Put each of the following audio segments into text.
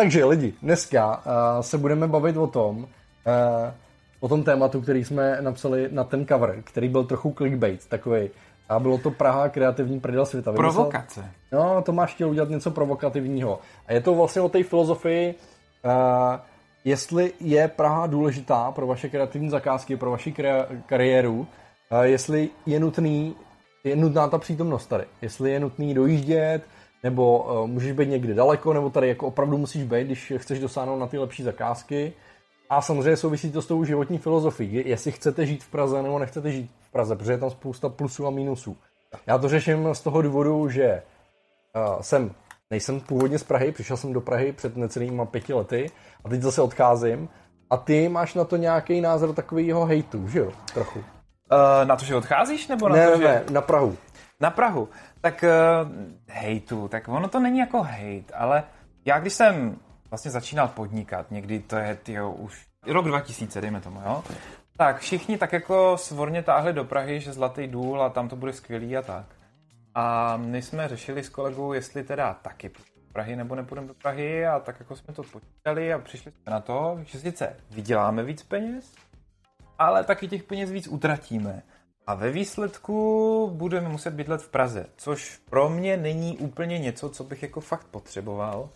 Takže lidi, dneska uh, se budeme bavit o tom, uh, o tom tématu, který jsme napsali na ten cover, který byl trochu clickbait, takový. A bylo to Praha kreativní prdel světa. Provokace. No, to máš chtěl udělat něco provokativního. A je to vlastně o té filozofii, uh, jestli je Praha důležitá pro vaše kreativní zakázky, pro vaši kariéru, uh, jestli je nutný, je nutná ta přítomnost tady. Jestli je nutný dojíždět, nebo uh, můžeš být někde daleko, nebo tady jako opravdu musíš být, když chceš dosáhnout na ty lepší zakázky. A samozřejmě souvisí to s tou životní filozofií, jestli chcete žít v Praze nebo nechcete žít v Praze, protože je tam spousta plusů a minusů. Já to řeším z toho důvodu, že uh, jsem, nejsem původně z Prahy, přišel jsem do Prahy před necelýma pěti lety a teď zase odcházím. A ty máš na to nějaký názor takového hejtu, že jo? Trochu. Uh, na to, že odcházíš, nebo na ne, to, že... Ne, na Prahu. Na Prahu. Tak uh, hejtu, tak ono to není jako hejt, ale já když jsem vlastně začínal podnikat, někdy to je tyjo, už rok 2000, dejme tomu, jo, tak všichni tak jako svorně táhli do Prahy, že Zlatý důl a tam to bude skvělý a tak. A my jsme řešili s kolegou, jestli teda taky do Prahy nebo nepůjdeme do Prahy a tak jako jsme to počítali a přišli jsme na to, že sice vyděláme víc peněz, ale taky těch peněz víc utratíme. A ve výsledku budeme muset bydlet v Praze, což pro mě není úplně něco, co bych jako fakt potřeboval.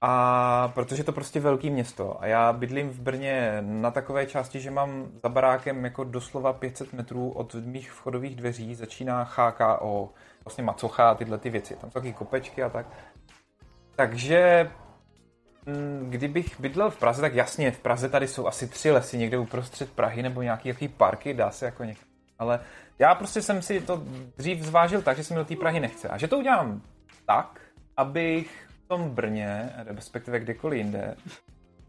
A protože to prostě velký město a já bydlím v Brně na takové části, že mám za barákem jako doslova 500 metrů od mých vchodových dveří začíná HKO, vlastně macocha a tyhle ty věci, tam jsou taky kopečky a tak. Takže mm, kdybych bydlel v Praze, tak jasně, v Praze tady jsou asi tři lesy někde uprostřed Prahy nebo nějaký jaký parky, dá se jako někde. Ale já prostě jsem si to dřív zvážil tak, že jsem do té Prahy nechce. A že to udělám tak, abych v tom Brně, respektive kdekoliv jinde,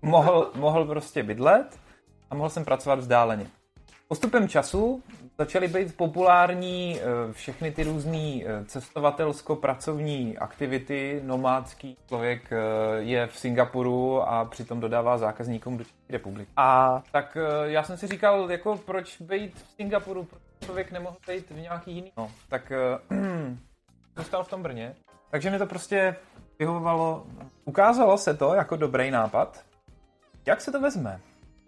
mohl, mohl prostě bydlet a mohl jsem pracovat vzdáleně. Postupem času začaly být populární eh, všechny ty různé eh, cestovatelsko-pracovní aktivity. Nomádský člověk eh, je v Singapuru a přitom dodává zákazníkům do České republiky. A tak já jsem si říkal, jako proč být v Singapuru, proč člověk nemohl být v nějaký jiný. No, tak zůstal v tom Brně. Takže mi to prostě vyhovovalo. Ukázalo se to jako dobrý nápad. Jak se to vezme?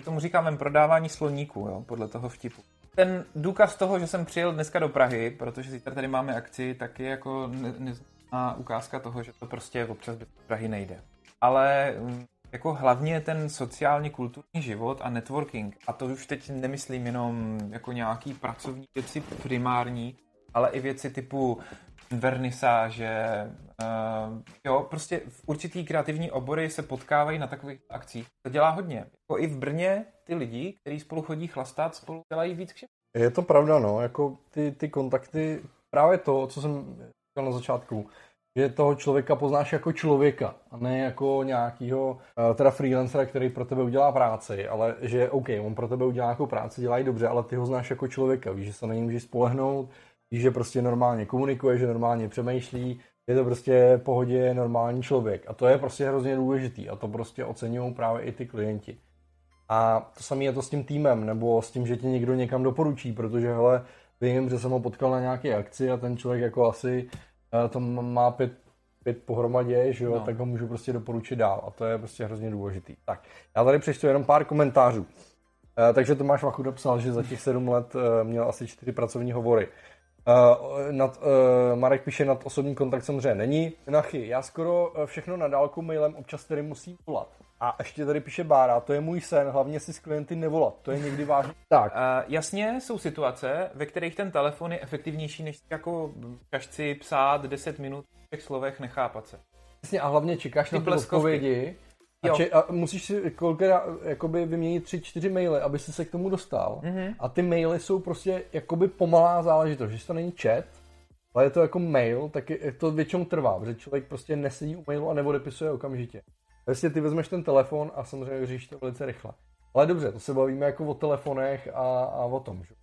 Tomu říkáme prodávání sloníků, jo, podle toho vtipu. Ten důkaz toho, že jsem přijel dneska do Prahy, protože zítra tady máme akci, tak je jako neznámá ukázka toho, že to prostě občas bez Prahy nejde. Ale mm, jako hlavně ten sociálně kulturní život a networking, a to už teď nemyslím jenom jako nějaký pracovní věci primární, ale i věci typu vernisáže, uh, jo, prostě v určitý kreativní obory se potkávají na takových akcích. To dělá hodně. Jako i v Brně ty lidi, kteří spolu chodí chlastat, spolu dělají víc kšet. Je to pravda, no, jako ty, ty kontakty, právě to, co jsem říkal na začátku, že toho člověka poznáš jako člověka a ne jako nějakýho uh, teda freelancera, který pro tebe udělá práci, ale že OK, on pro tebe udělá nějakou práci, dělá ji dobře, ale ty ho znáš jako člověka, víš, že se na něj můžeš spolehnout, Víš, že prostě normálně komunikuje, že normálně přemýšlí, je to prostě pohodě normální člověk. A to je prostě hrozně důležitý a to prostě oceňují právě i ty klienti. A to samé je to s tím týmem, nebo s tím, že tě někdo někam doporučí, protože hele, vím, že jsem ho potkal na nějaké akci a ten člověk jako asi eh, to má pět, pět pohromadě, že jo, no. tak ho můžu prostě doporučit dál a to je prostě hrozně důležitý. Tak, já tady přečtu jenom pár komentářů. Eh, takže Tomáš Vachu dopsal, že za těch sedm let eh, měl asi čtyři pracovní hovory. Uh, nad, uh, Marek píše, nad osobní kontakt samozřejmě není. Nachy, já skoro všechno na dálku mailem občas tady musím volat. A ještě tady píše Bára, to je můj sen, hlavně si s klienty nevolat, to je někdy vážné. Tak. Uh, jasně, jsou situace, ve kterých ten telefon je efektivnější, než jako kašci psát 10 minut v těch slovech, nechápat se. Jasně, a hlavně čekáš Ty na ty odpovědi a, če, a musíš si kolikrát jakoby vyměnit tři, čtyři maily, aby si se k tomu dostal. Mm-hmm. A ty maily jsou prostě jakoby pomalá záležitost, že to není chat, ale je to jako mail, tak je, to většinou trvá, protože člověk prostě nesedí u mailu a neodepisuje okamžitě. Vlastně ty vezmeš ten telefon a samozřejmě řešíš to velice rychle. Ale dobře, to se bavíme jako o telefonech a, a o tom, že?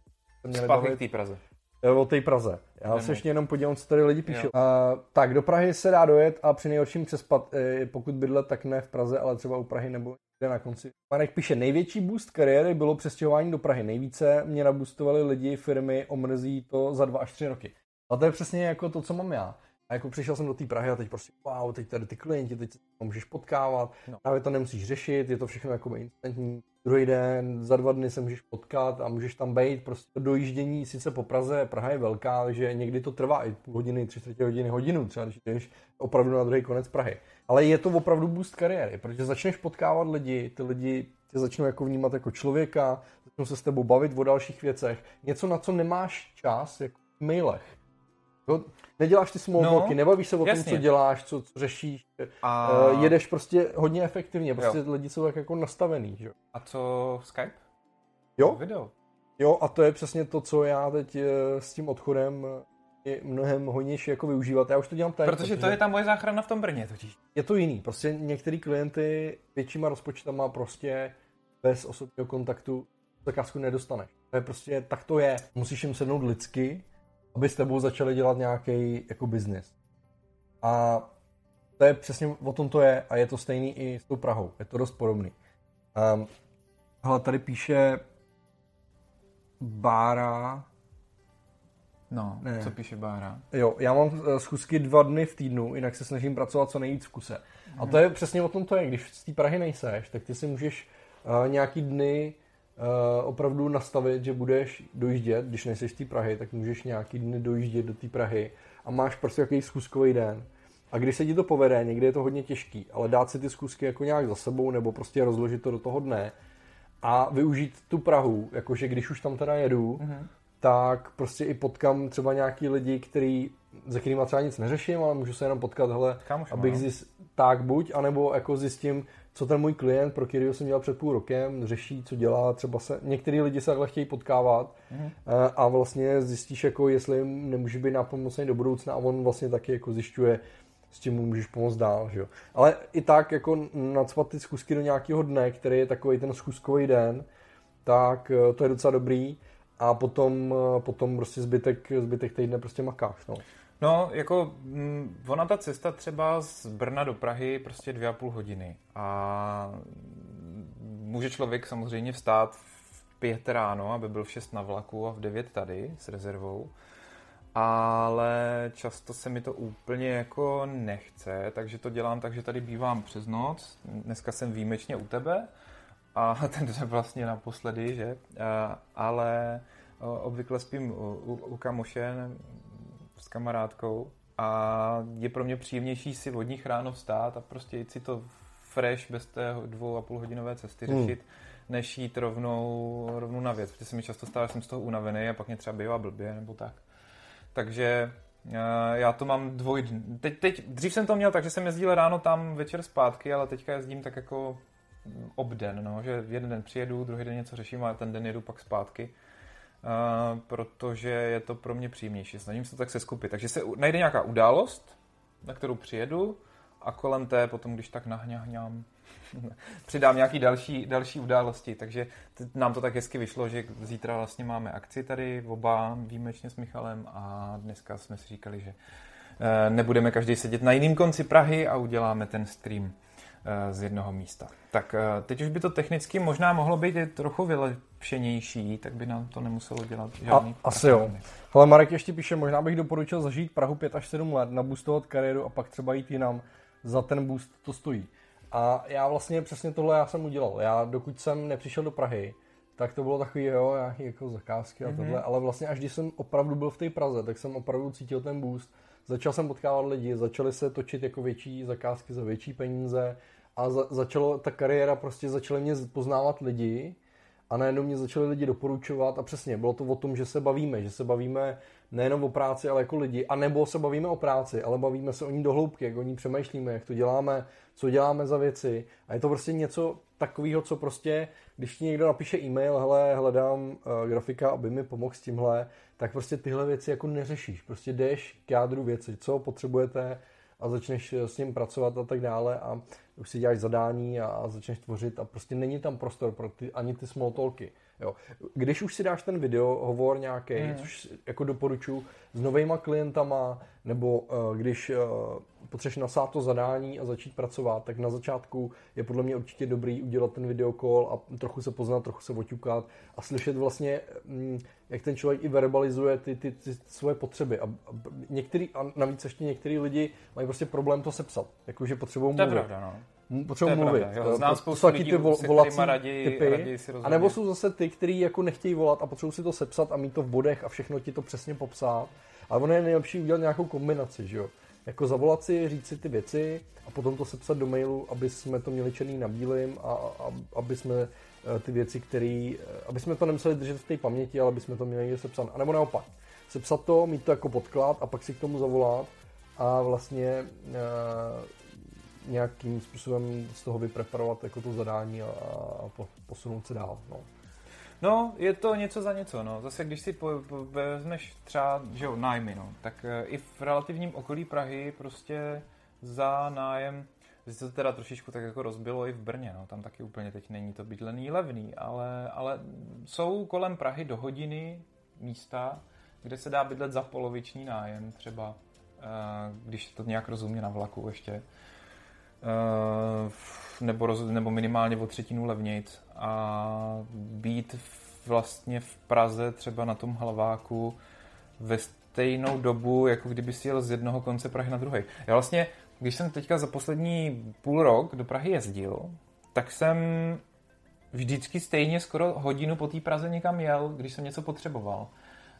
Zpátky k té Praze. Eh, o té Praze. Já Nemo. se ještě jenom podívám, co tady lidi píšou. Uh, tak, do Prahy se dá dojet a při nejhorším přespat, uh, pokud bydlet, tak ne v Praze, ale třeba u Prahy nebo jde na konci. Panek píše, největší boost kariéry bylo přestěhování do Prahy. Nejvíce mě nabustovali lidi, firmy, omrzí to za dva až tři roky. A to je přesně jako to, co mám já. A jako přišel jsem do té Prahy a teď prostě wow, teď tady ty klienti, teď se můžeš potkávat, No. právě to nemusíš řešit, je to všechno jako instantní. Druhý den, za dva dny se můžeš potkat a můžeš tam být. Prostě to dojíždění sice po Praze, Praha je velká, takže někdy to trvá i půl hodiny, tři čtvrtě hodiny, hodinu, třeba když jdeš opravdu na druhý konec Prahy. Ale je to opravdu boost kariéry, protože začneš potkávat lidi, ty lidi tě začnou jako vnímat jako člověka, začnou se s tebou bavit o dalších věcech. Něco, na co nemáš čas, jako v mailech. Jo, neděláš ty small No, nebavíš se o tom, jasně. co děláš, co, co řešíš. A, Uh, jedeš prostě hodně efektivně, prostě Jo. lidi jsou tak jako nastavený, že? a co Skype? Jo, Video. jo, a to je přesně to, co já teď eh, s tím odchodem eh, je mnohem hodnější jako využívat. Já už to dělám teď, Protože to je ta moje záchrana v tom Brně totiž. je to jiný. Prostě některý klienty většíma rozpočtama prostě bez osobního kontaktu zakázku nedostaneš. To je prostě, tak to je. Musíš jim sednout lidsky, aby s tebou začali dělat nějaký jako biznis. A to je přesně o tom to je a je to stejný i s tou Prahou. Je to dost podobný. Um, hele, tady píše Bára, No, Ne. co píše Bára? Jo, já mám eh, schůzky dva dny v týdnu, jinak se snažím pracovat co nejvíc v kuse. A to je přesně o tom to je, když z té Prahy nejseš, tak ty si můžeš uh, nějaký dny opravdu nastavit, že budeš dojíždět, když nejseš z té Prahy, tak můžeš nějaký dny dojíždět do té Prahy a máš prostě jaký schůzkový den. A když se ti to povede, někdy je to hodně těžký, ale dát si ty schůzky jako nějak za sebou nebo prostě rozložit to do toho dne a využít tu Prahu, jakože když už tam teda jedu, Mhm. tak prostě i potkám třeba nějaký lidi, který, se kterými třeba nic neřeším, ale můžu se jenom potkat, hele, Kámošma, abych no. zjist, tak buď, anebo jako zjistím, co ten můj klient, pro kterého jsem dělal před půl rokem, řeší, co dělá, třeba se, některý lidi se takhle chtějí potkávat Mhm. a, vlastně zjistíš, jako jestli jim nemůže být nápomocný do budoucna a on vlastně taky jako zjišťuje, s mu můžeš pomoct dál, že jo. Ale i tak jako nacpat ty zkusky do nějakého dne, který je takový ten schůzkový den, tak eh, to je docela dobrý a potom, eh, potom prostě zbytek, zbytek týdne prostě makáš, no. No, jako mm, ona ta cesta třeba z Brna do Prahy prostě dvě a půl hodiny. A může člověk samozřejmě vstát v pět ráno, aby byl v šest na vlaku a v devět tady s rezervou. Ale často se mi to úplně jako nechce, takže to dělám tak, že tady bývám přes noc. Dneska jsem výjimečně u tebe a ten je vlastně naposledy, že? Ale obvykle spím u, u, u kamoše s kamarádkou a je pro mě příjemnější si od nich ráno vstát a prostě jít si to fresh bez té dvou a půl hodinové cesty Hmm. řešit, než jít rovnou, rovnou na věc, protože se mi často stává, že jsem z toho unavený a pak mě třeba bývá blbě nebo tak. Takže eh, já to mám dvoj... Teď, teď, dřív jsem to měl tak, že jsem jezdil ráno tam, večer zpátky, ale teďka jezdím tak jako obden, no, že jeden den přijedu, druhý den něco řeším a ten den jedu pak zpátky. Protože je to pro mě příjemnější. Snažím se to tak se skupit. Takže se najde nějaká událost, na kterou přijedu a kolem té potom, když tak nahňahňám, přidám nějaký další, další události. Takže nám to tak hezky vyšlo, že zítra vlastně máme akci tady oba výjimečně s Michalem a dneska jsme si říkali, že eh, nebudeme každý sedět na jiném konci Prahy a uděláme ten stream eh, z jednoho místa. Tak eh, teď už by to technicky možná mohlo být trochu vylepšenější, tak by nám to nemuselo dělat žádný A, asi jo. Hele, Marek ještě píše, možná bych doporučil zažít Prahu 5 až 7 let, naboostovat kariéru a pak třeba jít jinam. Za ten boost to stojí. A já vlastně přesně tohle já jsem udělal. Já dokud jsem nepřišel do Prahy, tak to bylo takový, jo, nějaký jako zakázky a tohle, ale vlastně až když jsem opravdu byl v té Praze, tak jsem opravdu cítil ten boost. Začal jsem potkávat lidi, začaly se točit jako větší zakázky za větší peníze a za, začalo ta kariéra, prostě začaly mě poznávat lidi a najednou mě začali lidi doporučovat a přesně, bylo to o tom, že se bavíme, že se bavíme nejenom o práci, ale jako lidi, a nebo se bavíme o práci, ale bavíme se o ní dohloubky, jak o ní přemýšlíme, jak to děláme, co děláme za věci. A je to prostě něco takového, co prostě, když ti někdo napíše e-mail, hele, hledám uh, grafika, aby mi pomohl s tímhle, tak prostě tyhle věci jako neřešíš, prostě jdeš k jádru věci, co potřebujete a začneš eh, s ním pracovat a tak dále. A už si děláš zadání a, a začneš tvořit a prostě není tam prostor pro ty, ani ty small talky. Jo. Když už si dáš ten video, hovor nějaký, mm. což jako doporučuji, s novejma klientama, nebo uh, když uh, potřebuješ nasát to zadání a začít pracovat, tak na začátku je podle mě určitě dobrý udělat ten videokol a trochu se poznat, trochu se oťukat a slyšet vlastně, mm, jak ten člověk i verbalizuje ty, ty, ty svoje potřeby. A, a, některý, a navíc ještě některý lidi mají prostě problém to sepsat, jakože potřebují mluvit. To je pravda, no potřebuji mluvit. Pravda, jo. Znám to jsou ty vol, volací raději, typy, raději si a nebo jsou zase ty, kteří jako nechtějí volat a potřebují si to sepsat a mít to v bodech a všechno ti to přesně popsat. Ale ono je nejlepší udělat nějakou kombinaci, že jo. Jako zavolat si, říct si ty věci a potom to sepsat do mailu, aby jsme to měli černý na bílým a, a aby jsme eh, ty věci, které, eh, aby jsme to nemuseli držet v té paměti, ale aby jsme to měli někde sepsat. A nebo naopak, sepsat to, mít to jako podklad a pak si k tomu zavolat a vlastně nějakým způsobem z toho vypreparovat jako to zadání a, a posunout se dál. No. No, je to něco za něco, no. Zase, když si po, po, vezmeš třeba, že jo, nájmy, no, tak e, i v relativním okolí Prahy prostě za nájem, se to teda trošičku tak jako rozbilo i v Brně, no, tam taky úplně teď není to bydlený levný, ale, ale jsou kolem Prahy do hodiny místa, kde se dá bydlet za poloviční nájem třeba, e, když to nějak rozumně na vlaku ještě. Eh, nebo, roz, nebo minimálně o třetinu levnějc a být vlastně v Praze třeba na tom hlaváku ve stejnou dobu, jako kdyby si jel z jednoho konce Prahy na druhý. Já vlastně, když jsem teďka za poslední půl rok do Prahy jezdil, tak jsem vždycky stejně skoro hodinu po té Praze někam jel, když jsem něco potřeboval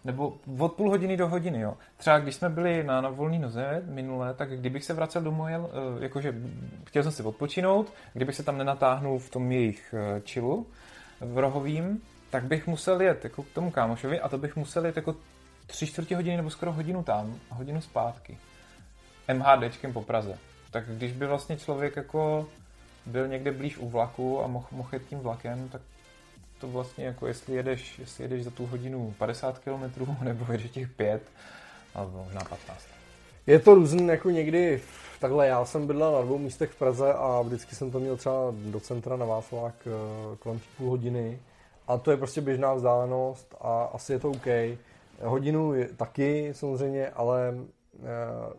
nebo od půl hodiny do hodiny, jo. Třeba když jsme byli na, na volný noze minule, tak kdybych se vracel domů, jel, uh, jakože chtěl jsem si odpočinout, kdybych se tam nenatáhnul v tom jejich uh, chillu v rohovým, tak bych musel jet jako k tomu kámošovi a to bych musel jet jako tři čtvrtě hodiny nebo skoro hodinu tam a hodinu zpátky. MHDčkem po Praze. Tak když by vlastně člověk jako byl někde blíž u vlaku a mohl, mohl jet tím vlakem, tak to vlastně jako jestli jedeš, jestli jedeš za tu hodinu 50 km nebo jedeš těch 5, alebo možná 15. Je to různý, jako někdy, takhle já jsem bydlel na dvou místech v Praze a vždycky jsem to měl třeba do centra na Václavák eh, kolem půl hodiny a to je prostě běžná vzdálenost a asi je to OK. Hodinu je taky samozřejmě, ale eh,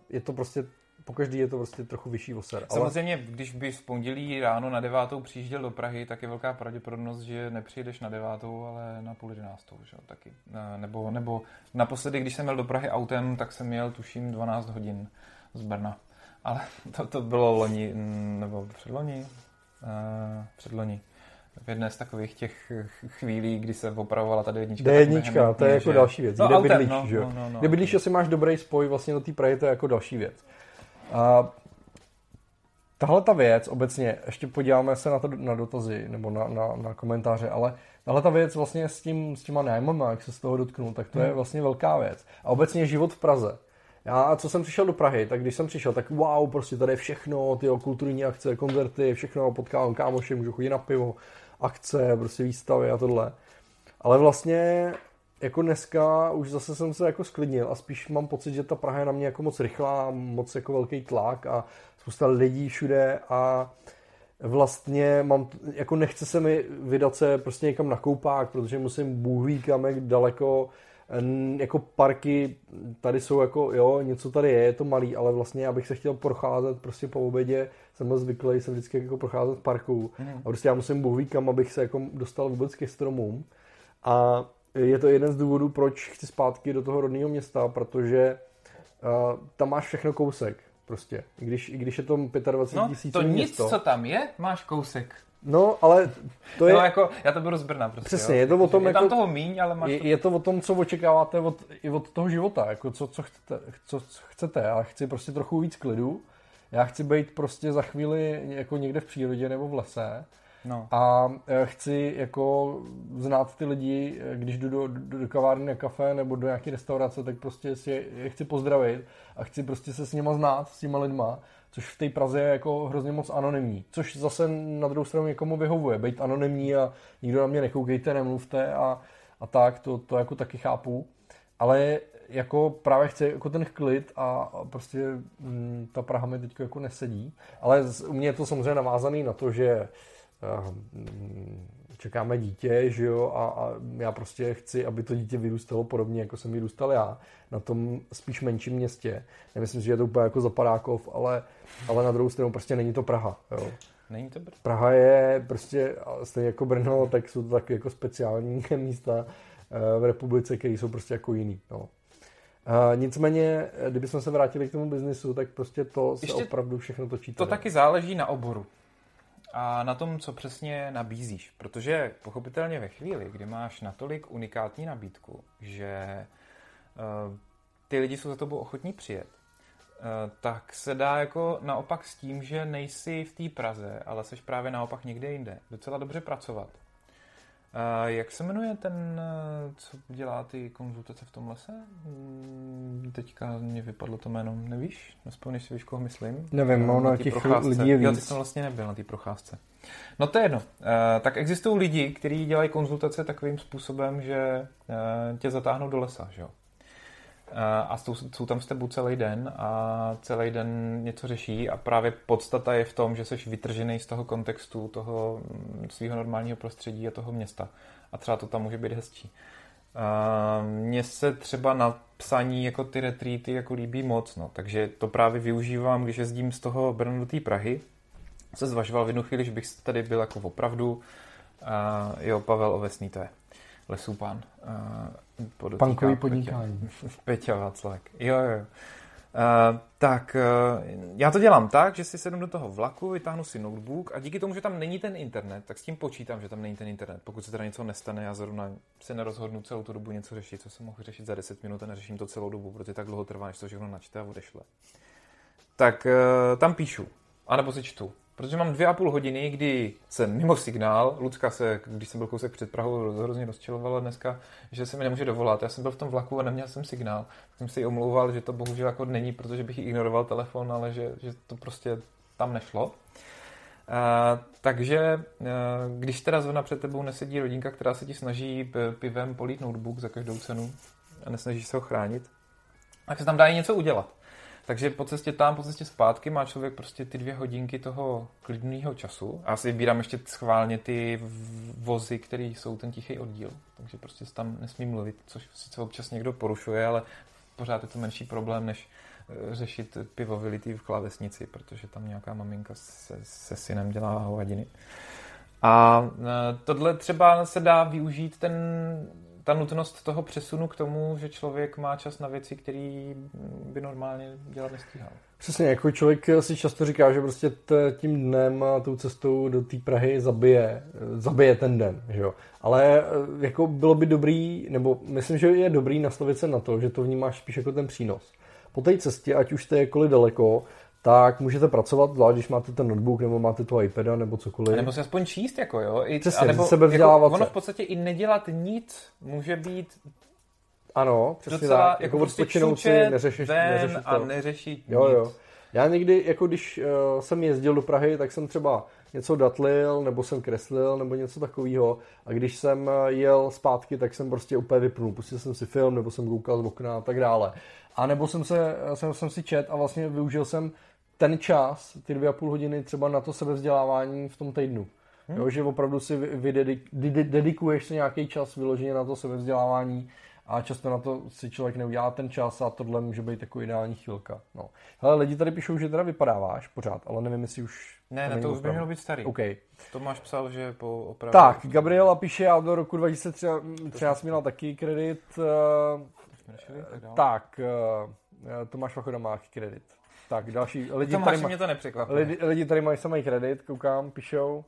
je to prostě po každý je to prostě trochu vyšší oser. Samozřejmě, ale... když bys v pondělí ráno na devátou přijížděl do Prahy, tak je velká pravděpodobnost, že nepřijedeš na devátou, ale na půl jedenáctou, že? taky. Nebo, nebo naposledy, když jsem měl do Prahy autem, tak jsem měl tuším 12 hodin z Brna. Ale to, to bylo loni, nebo předloni? Uh, předloni v jedné z takových těch chvílí, kdy se opravovala ta D1. D1, to je jako že... další věc. No, Kde autem, bydlíš, no, že? No, no, no, Kde bydlíš, asi máš dobrý spoj vlastně do té Prahy, to je jako další věc. A tahle ta věc, obecně, ještě podíváme se na to na dotazy nebo na, na, na komentáře, ale tahle ta věc vlastně s, tím, s těma nájmama, jak se z toho dotknu, tak to hmm. je vlastně velká věc. A obecně život v Praze. Já, co jsem přišel do Prahy, tak když jsem přišel, tak wow, prostě tady je všechno, ty kulturní akce, koncerty, všechno, potkávám kámoši, můžu chodit na pivo, akce, prostě výstavy a tohle. Ale vlastně jako dneska už zase jsem se jako sklidnil a spíš mám pocit, že ta Praha je na mě jako moc rychlá, moc jako velký tlak a spousta lidí všude a vlastně mám, jako nechce se mi vydat se prostě někam na koupák, protože musím Bůh ví kam jak daleko, jako parky tady jsou jako, jo, něco tady je, je to malý, ale vlastně abych se chtěl procházet prostě po obědě, jsem byl zvyklý se vždycky jako procházet parku. Mm. a prostě já musím Bůh ví kam, abych se jako dostal vůbec ke stromům. A je to jeden z důvodů, proč chci zpátky do toho rodného města, protože uh, tam máš všechno kousek. Prostě. I když, i když je to 25 tisíc no, to město. nic, co tam je, máš kousek. No, ale to je... No, jako, já to beru z Brna prostě. Přesně, jo. je to o tom, je jako, tam toho míň, ale máš je, to... je to o tom, co očekáváte od, i od toho života, jako co, co, chcete, co chcete. Já chci prostě trochu víc klidu, já chci být prostě za chvíli jako někde v přírodě nebo v lese No. A e, chci jako znát ty lidi, e, když jdu do, do, do kavárny na kafe nebo do nějaké restaurace, tak prostě si je, chci pozdravit a chci prostě se s nima znát, s těma lidma, což v té Praze je jako hrozně moc anonymní. Což zase na druhou stranu někomu vyhovuje, být anonymní a nikdo na mě nekoukejte, nemluvte a, a tak, to, to jako taky chápu. Ale jako právě chci jako ten klid a prostě mm, ta Praha mi teď jako nesedí. Ale u mě je to samozřejmě navázaný na to, že čekáme dítě, že jo, a, a já prostě chci, aby to dítě vyrůstalo podobně, jako jsem vyrůstal já, na tom spíš menším městě. Nemyslím si, že je to úplně jako zapadákov, ale, ale na druhou stranu prostě není to Praha, jo. Není to Brno. Praha je prostě, stejně jako Brno, tak jsou to taky jako speciální místa v republice, které jsou prostě jako jiný, no. Uh, nicméně, kdybychom se vrátili k tomu biznisu, tak prostě to se Ještě opravdu všechno točí. To taky záleží na oboru a na tom, co přesně nabízíš. Protože pochopitelně ve chvíli, kdy máš natolik unikátní nabídku, že uh, ty lidi jsou za tobou ochotní přijet, uh, tak se dá jako naopak s tím, že nejsi v té Praze, ale jsi právě naopak někde jinde, docela dobře pracovat. A jak se jmenuje ten, co dělá ty konzultace v tom lese? Hmm, teďka mě vypadlo to jméno, nevíš? Nespomněš si, víš, koho myslím? Nevím, ono na těch procházce. lidí je víc. Já jsem vlastně nebyl na té procházce. No to je jedno. Uh, tak existují lidi, kteří dělají konzultace takovým způsobem, že uh, tě zatáhnou do lesa, že jo? A jsou tam s tebou celý den a celý den něco řeší a právě podstata je v tom, že jsi vytržený z toho kontextu, toho mm, svého normálního prostředí a toho města. A třeba to tam může být hezčí. Mně se třeba na psaní jako ty retreaty jako líbí moc, no. takže to právě využívám, když jezdím z toho Brna do té Prahy. Se zvažoval v jednu chvíli, že bych tady byl jako opravdu. A jo, Pavel Ovesný to je. Lesů pán. Punkový podnikání. Peťa Václak. Jo, jo. Uh, tak uh, já to dělám tak, že si sednu do toho vlaku, vytáhnu si notebook a díky tomu, že tam není ten internet, tak s tím počítám, že tam není ten internet. Pokud se teda něco nestane, já zrovna se nerozhodnu celou tu dobu něco řešit, co jsem mohl řešit za 10 minut a neřeším to celou dobu, protože tak dlouho trvá, než to všechno načte a odešle. Tak uh, tam píšu, anebo si čtu. Protože mám dvě a půl hodiny, kdy jsem mimo signál. Lucka se, když jsem byl kousek před Prahou, hrozně rozčilovala dneska, že se mi nemůže dovolat. Já jsem byl v tom vlaku a neměl jsem signál. Tak jsem si omlouval, že to bohužel jako není, protože bych ignoroval telefon, ale že, že to prostě tam nešlo. Uh, takže uh, když teda zrovna před tebou nesedí rodinka, která se ti snaží pivem polít notebook za každou cenu a nesnaží se ho chránit, tak se tam dá i něco udělat. Takže po cestě tam, po cestě zpátky má člověk prostě ty dvě hodinky toho klidného času. A si vybírám ještě schválně ty vozy, které jsou ten tichý oddíl. Takže prostě tam nesmí mluvit, což sice občas někdo porušuje, ale pořád je to menší problém, než eh, řešit pivo vylitý v klávesnici, protože tam nějaká maminka se, se synem dělá hovadiny. A eh, tohle třeba se dá využít ten ta nutnost toho přesunu k tomu, že člověk má čas na věci, které by normálně dělat nestíhal. Přesně, jako člověk si často říká, že prostě tím dnem a tou cestou do té Prahy zabije, zabije ten den, že jo. Ale eh, jako bylo by dobrý, nebo myslím, že je dobrý nastavit se na to, že to vnímáš spíš jako ten přínos. Po té cestě, ať už je jakkoliv daleko, tak můžete pracovat, zvlášť když máte ten notebook, nebo máte toho iPada, nebo cokoliv. A nebo se aspoň číst, jako jo. I, Přesně, nebo, jako, ono v podstatě i nedělat nic může být ano, přesně docela, tak. Jako, jako odpočinout si, neřešit, neřešit to. a neřešit jo, jo. Já někdy, jako když uh, jsem jezdil do Prahy, tak jsem třeba něco datlil, nebo jsem kreslil, nebo něco takového. A když jsem eh, jel zpátky, tak jsem prostě úplně vypnul. Pustil jsem si film, nebo jsem koukal z okna a tak dále. A nebo jsem, se, jsem, jsem si čet a vlastně využil jsem ten čas, ty dvě a půl hodiny třeba na to sebevzdělávání v tom týdnu. Hmm. Jo, že opravdu si dedikuješ si nějaký čas vyloženě na to sebevzdělávání a často na to si člověk neudělá ten čas a tohle může být jako ideální chvilka. No. Hele, lidi tady píšou, že teda vypadáváš pořád, ale nevím, jestli už... Ne, ne, to už by mělo být starý. Okay. To máš psal, že po opravdu... Tak, Gabriela píše, já do roku 2013 měla taky kredit. Uh, tak, uh, Tomáš Vachoda má kredit. Tak, další. Lidi Tomáš, tady mě to nepřekvapuje. Lidi, lidi tady mají samý kredit, koukám, píšou.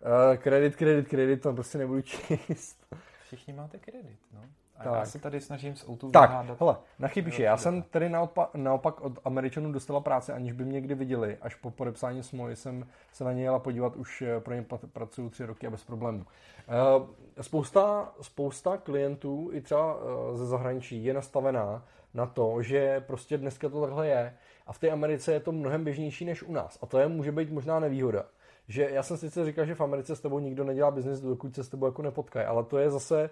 Uh, kredit, kredit, kredit, to prostě nebudu číst. Všichni máte kredit, no. Tak. já se tady snažím s Outu Tak, vyhádat. hele, nachy píše, já jsem tady naopak, naopak od Američanů dostala práci, aniž by mě kdy viděli. Až po podepsání smlouvy jsem se na ně jela podívat, už eh, pro ně pracuju tři roky a bez problémů. Uh, spousta, spousta klientů, i třeba uh, ze zahraničí, je nastavená na to, že prostě dneska to takhle je a v té Americe je to mnohem běžnější než u nás. A to je může být možná nevýhoda. Že já jsem sice říkal, že v Americe s tebou nikdo nedělá biznis, dokud se s tebou jako nepotkají, ale to je zase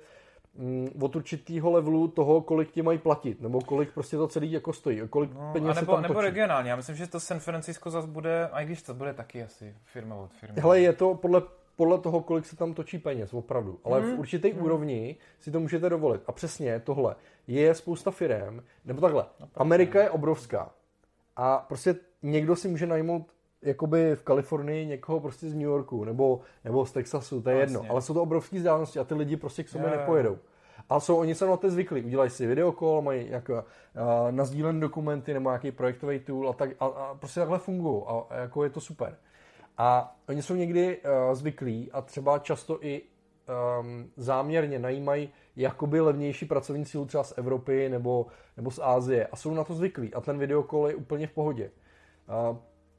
od určitého levelu toho, kolik ti mají platit, nebo kolik prostě to celý jako stojí, kolik no, peněz nebo, tam nebo regionálně, já myslím, že to San Francisco zase bude, a i když to bude taky asi firma od firmy. Hele, je to podle podle toho, kolik se tam točí peněz, opravdu. Ale v určité úrovni si to můžete dovolit. A přesně tohle. Je spousta firm, nebo takhle. Amerika je obrovská. A prostě někdo si může najmout jakoby v Kalifornii někoho prostě z New Yorku nebo, nebo z Texasu, to je No, jedno. Ale jsou to obrovské vzdálenosti a ty lidi prostě k sobě Jo, nepojedou. A jsou, oni se na to zvyklí, udělají si videokol, mají jako, uh, nazdílené dokumenty nebo nějaký projektový tool a, tak, a, a prostě takhle fungují a, a jako je to super. A oni jsou někdy uh, zvyklí a třeba často i um, záměrně najímají jakoby levnější pracovní sílu třeba z Evropy nebo, nebo z Ázie a jsou na to zvyklí a ten videokol je úplně v pohodě. Uh,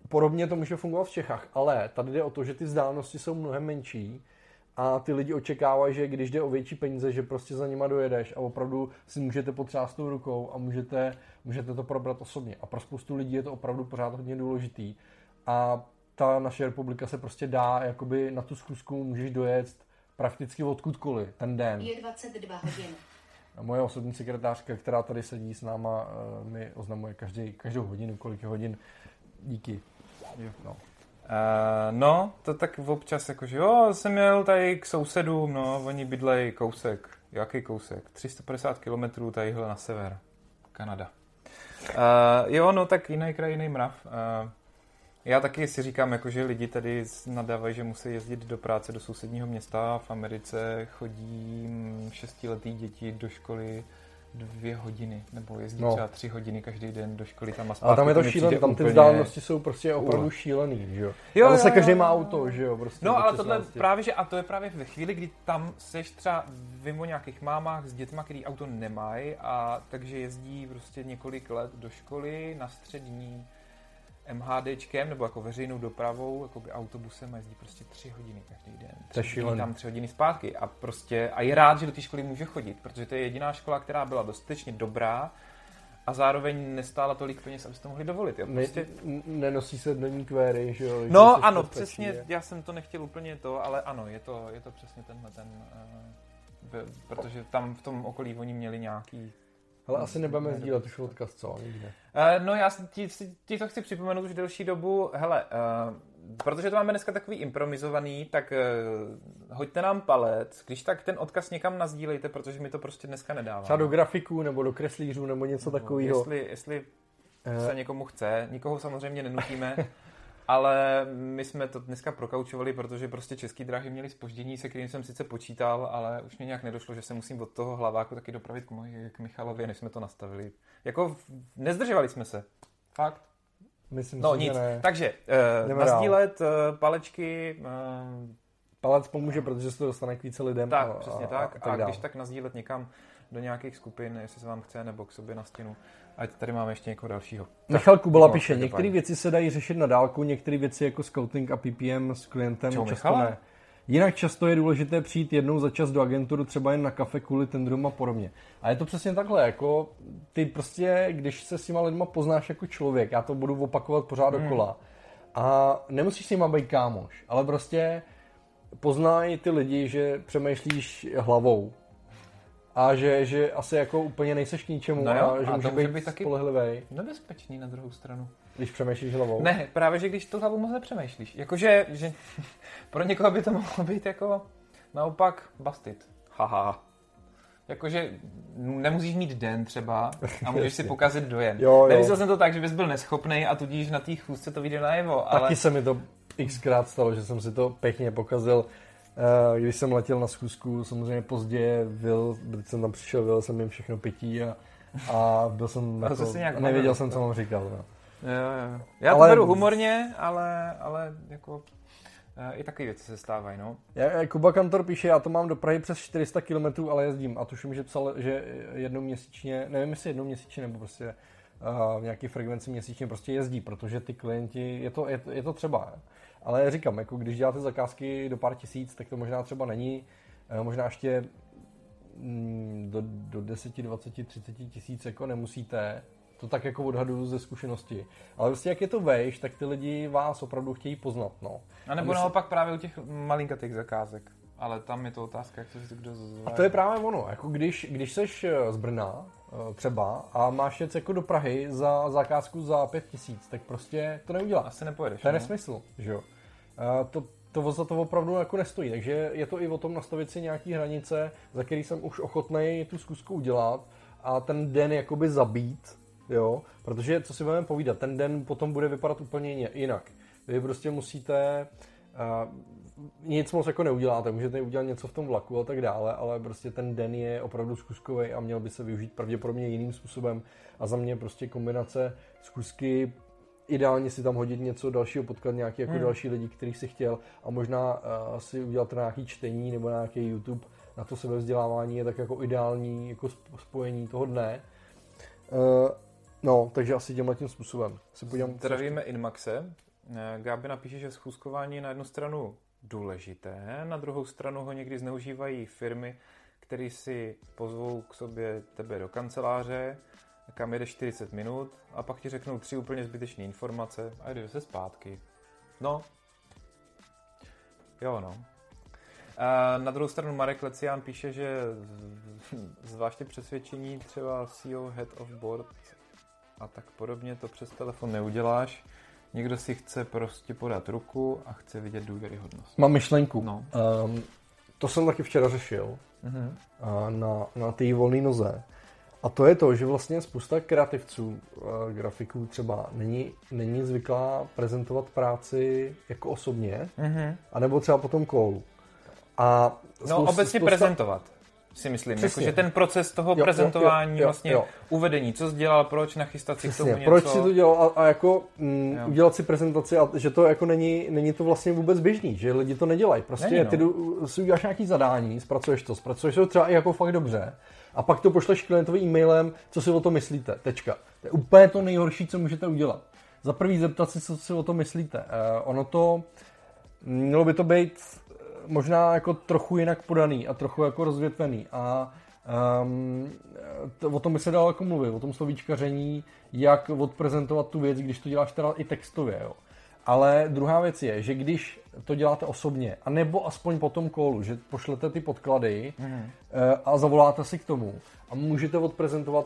podobně to může fungovat v Čechách, ale tady jde o to, že ty vzdálenosti jsou mnohem menší a ty lidi očekávají, že když jde o větší peníze, že prostě za nima dojedeš a opravdu si můžete potřást tou rukou a můžete, můžete to probrat osobně. A pro spoustu lidí je to opravdu pořád hodně důležitý. A ta naše republika se prostě dá, jakoby na tu schůzku můžeš dojet prakticky odkudkoliv ten den. Je 22 hodin. A moje osobní sekretářka, která tady sedí s náma, eh, mi oznamuje každý, každou hodinu, kolik je hodin. Díky. No. Uh, no, to tak občas jakože, jo, jsem měl tady k sousedům, no, oni bydlejí kousek. Jaký kousek? 350 kilometrů tadyhle na sever. Kanada. Uh, jo, no, tak jiný kraj, jiný mrav. Uh, já taky si říkám, jako, že lidi tady nadávají, že musí jezdit do práce do sousedního města. V Americe chodí šestiletý děti do školy dvě hodiny, nebo jezdí No. třeba tři hodiny každý den do školy tam a zpátky. Ale tam je to šílené, tam ty úplně- vzdálenosti jsou prostě opravdu šílený, že jo? Jo, a zase jo, každý má auto, že jo? Prostě No ale tohle 16. právě, že a to je právě ve chvíli, kdy tam seš třeba vím o nějakých mámách s dětma, který auto nemají a takže jezdí prostě několik let do školy na střední MHDčkem nebo jako veřejnou dopravou, jako by autobusem a jezdí prostě tři hodiny každý den. Tři hodiny tam tři hodiny zpátky a prostě a je rád, že do té školy může chodit, protože to je jediná škola, která byla dostatečně dobrá a zároveň nestála tolik peněz, to mohli dovolit. Jo? Ne, Prostě, n- nenosí se denní kvéry, že jo? že No ano, bezpečí přesně, je. já jsem to nechtěl úplně to, ale ano, je to, je to přesně tenhle ten, uh, protože tam v tom okolí oni měli nějaký... Ale asi nebudeme sdílet už odkaz, co? Nikdy. Uh, no já si- ti, ti to chci připomenout už delší dobu, hele, uh, protože to máme dneska takový improvizovaný, tak uh, hoďte nám palec, když tak ten odkaz někam nazdílejte, protože mi to prostě dneska nedává. Třeba do grafiků nebo do kreslířů nebo něco takového. Jestli, jestli Eh. se někomu chce, nikoho samozřejmě nenutíme, ale my jsme to dneska prokaučovali, protože prostě český dráhy měli spoždění, se kterým jsem sice počítal, ale už mě nějak nedošlo, že se musím od toho hlaváku taky dopravit k, moji, k Michalovi, než jsme to nastavili. Jako nezdržovali jsme se. Fakt. Myslím No si, nic. že ne. Takže uh, Jdeme nazdílet uh, palečky, uh, Palec pomůže, protože se to dostane k více lidem. tak, a, přesně a, tak. A, A, tak dál. když tak nazdílet někam do nějakých skupin, jestli se vám chce, nebo k sobě na stěnu. Ať tady máme ještě někoho dalšího. Michal Kubala no, píše, některé věci se dají řešit na dálku, některé věci jako scouting a PPM s klientem Čau, často Michala? ne. Jinak často je důležité přijít jednou za čas do agenturu, třeba jen na kafe kvůli tendrům a podobně. A je to přesně takhle, jako ty prostě, když se s těma lidma poznáš jako člověk, já to budu opakovat pořád Hmm. dokola, a nemusíš s nima být kámoš, ale prostě poznají ty lidi, že přemýšlíš hlavou a že, že asi jako úplně nejseš k ničemu No jo, a že a to může může být, být taky- spolehlivý, Nebezpečný na druhou stranu. když přemýšlíš hlavou. Ne, právě, že když tu hlavu moc nepřemýšlíš. Jakože, že pro někoho by to mohlo být jako naopak bastit. Haha. Jakože nemusíš mít den třeba a můžeš si pokazit dojem. Jo, jo. Nemyslel jsem to tak, že bys byl neschopný a tudíž na té chůzce to vyjde najevo, ale... Taky se mi to xkrát stalo, že jsem si to pěkně pokazil. Eh, Když jsem letěl na schůzku, samozřejmě pozdě, vyl, když jsem tam přišel, vyl jsem jim všechno pití a, a byl jsem Ale jako, nějak a nevěděl bavil. jsem, co mám říkal. No. Jo, jo. Já Ale- to beru humorně, ale, ale jako eh, i takové věci se stávají, no. Já, Kuba Kantor píše, já to mám do Prahy přes 400 km, ale jezdím. A tuším, že psal, že jednou měsíčně, nevím jestli jednou měsíčně, nebo prostě uh, v nějaký frekvenci měsíčně prostě jezdí, protože ty klienti, je to, je, to- je to třeba. Ale říkám, jako když děláte zakázky do pár tisíc, tak to možná třeba není. Eh, Možná ještě mm, do, do 10, 20, 30 tisíc jako nemusíte. To tak jako odhaduju ze zkušenosti. Ale prostě jak je to vejš, tak ty lidi vás opravdu chtějí poznat. No. A nebo my se- naopak právě u těch malinkatých zakázek. Ale tam je to otázka, jak to si kdo zve. A to je právě ono, jako když, když seš eh, z Brna eh, třeba a máš jet jako do Prahy za zakázku za pět tisíc, tak prostě to neuděláš. Asi nepojedeš. To je no. nesmysl, že jo. Eh, To to za to opravdu jako nestojí. Takže je to i o tom nastavit si nějaký hranice, za který jsem už ochotný tu zkusku udělat a ten den jakoby zabít, jo, protože co si budeme povídat, ten den potom bude vypadat úplně jinak. Vy prostě musíte uh, nic moc jako neuděláte, můžete udělat něco v tom vlaku a tak dále, ale prostě ten den je opravdu zkuskový a měl by se využít pravděpodobně jiným způsobem a za mě prostě kombinace zkusky ideálně si tam hodit něco dalšího, potkat nějaký jako hmm. další lidi, který si chtěl a možná uh, si udělat nějaký čtení nebo nějaký YouTube na to sebevzdělávání je tak jako ideální jako spojení toho dne. Uh, no, takže asi tímhle tím způsobem. Se podívám, Zdravíme Inmaxe. Eh, Gáby napíše, že schůzkování na jednu stranu důležité, na druhou stranu ho někdy zneužívají firmy, které si pozvou k sobě tebe do kanceláře, kam jede 40 minut a pak ti řeknou tři úplně zbytečné informace a jde se zpátky. No. Jo, no. A na druhou stranu Marek Lecián píše, že zvláště přesvědčení třeba CEO Head of Board a tak podobně to přes telefon neuděláš. Někdo si chce prostě podat ruku a chce vidět důvěryhodnost. Mám myšlenku. No. Um, to jsem taky včera řešil uh-huh. na, na té volné noze. A to je to, že vlastně spousta kreativců, eh, grafiků třeba není, není zvyklá prezentovat práci jako osobně, mm-hmm. anebo třeba potom kolu. A no obecně spousta... prezentovat si myslím. Jako, že ten proces toho jo, prezentování, jo, jo, vlastně jo. uvedení, co jsi dělal, proč nachystat si Přesně, k tomu něco. Proč si to dělal a, a jako mm, udělat si prezentaci a že to jako není, není to vlastně vůbec běžný, že lidi to nedělají. Prostě není, no. ty si uděláš nějaký zadání, zpracuješ to, zpracuješ to třeba i jako fakt dobře a pak to pošleš klientovi e-mailem, co si o to myslíte. Tečka. To je úplně to nejhorší, co můžete udělat. Za prvý zeptat si, co si o to myslíte. Uh, ono to, mělo by to být možná jako trochu jinak podaný a trochu jako rozvětvený a um, to, o tom by se dalo jako mluvit, o tom slovíčkaření, jak odprezentovat tu věc, když to děláš teda i textově, jo. Ale druhá věc je, že když to děláte osobně, a nebo aspoň po tom kolu, že pošlete ty podklady mm. a zavoláte si k tomu a můžete odprezentovat,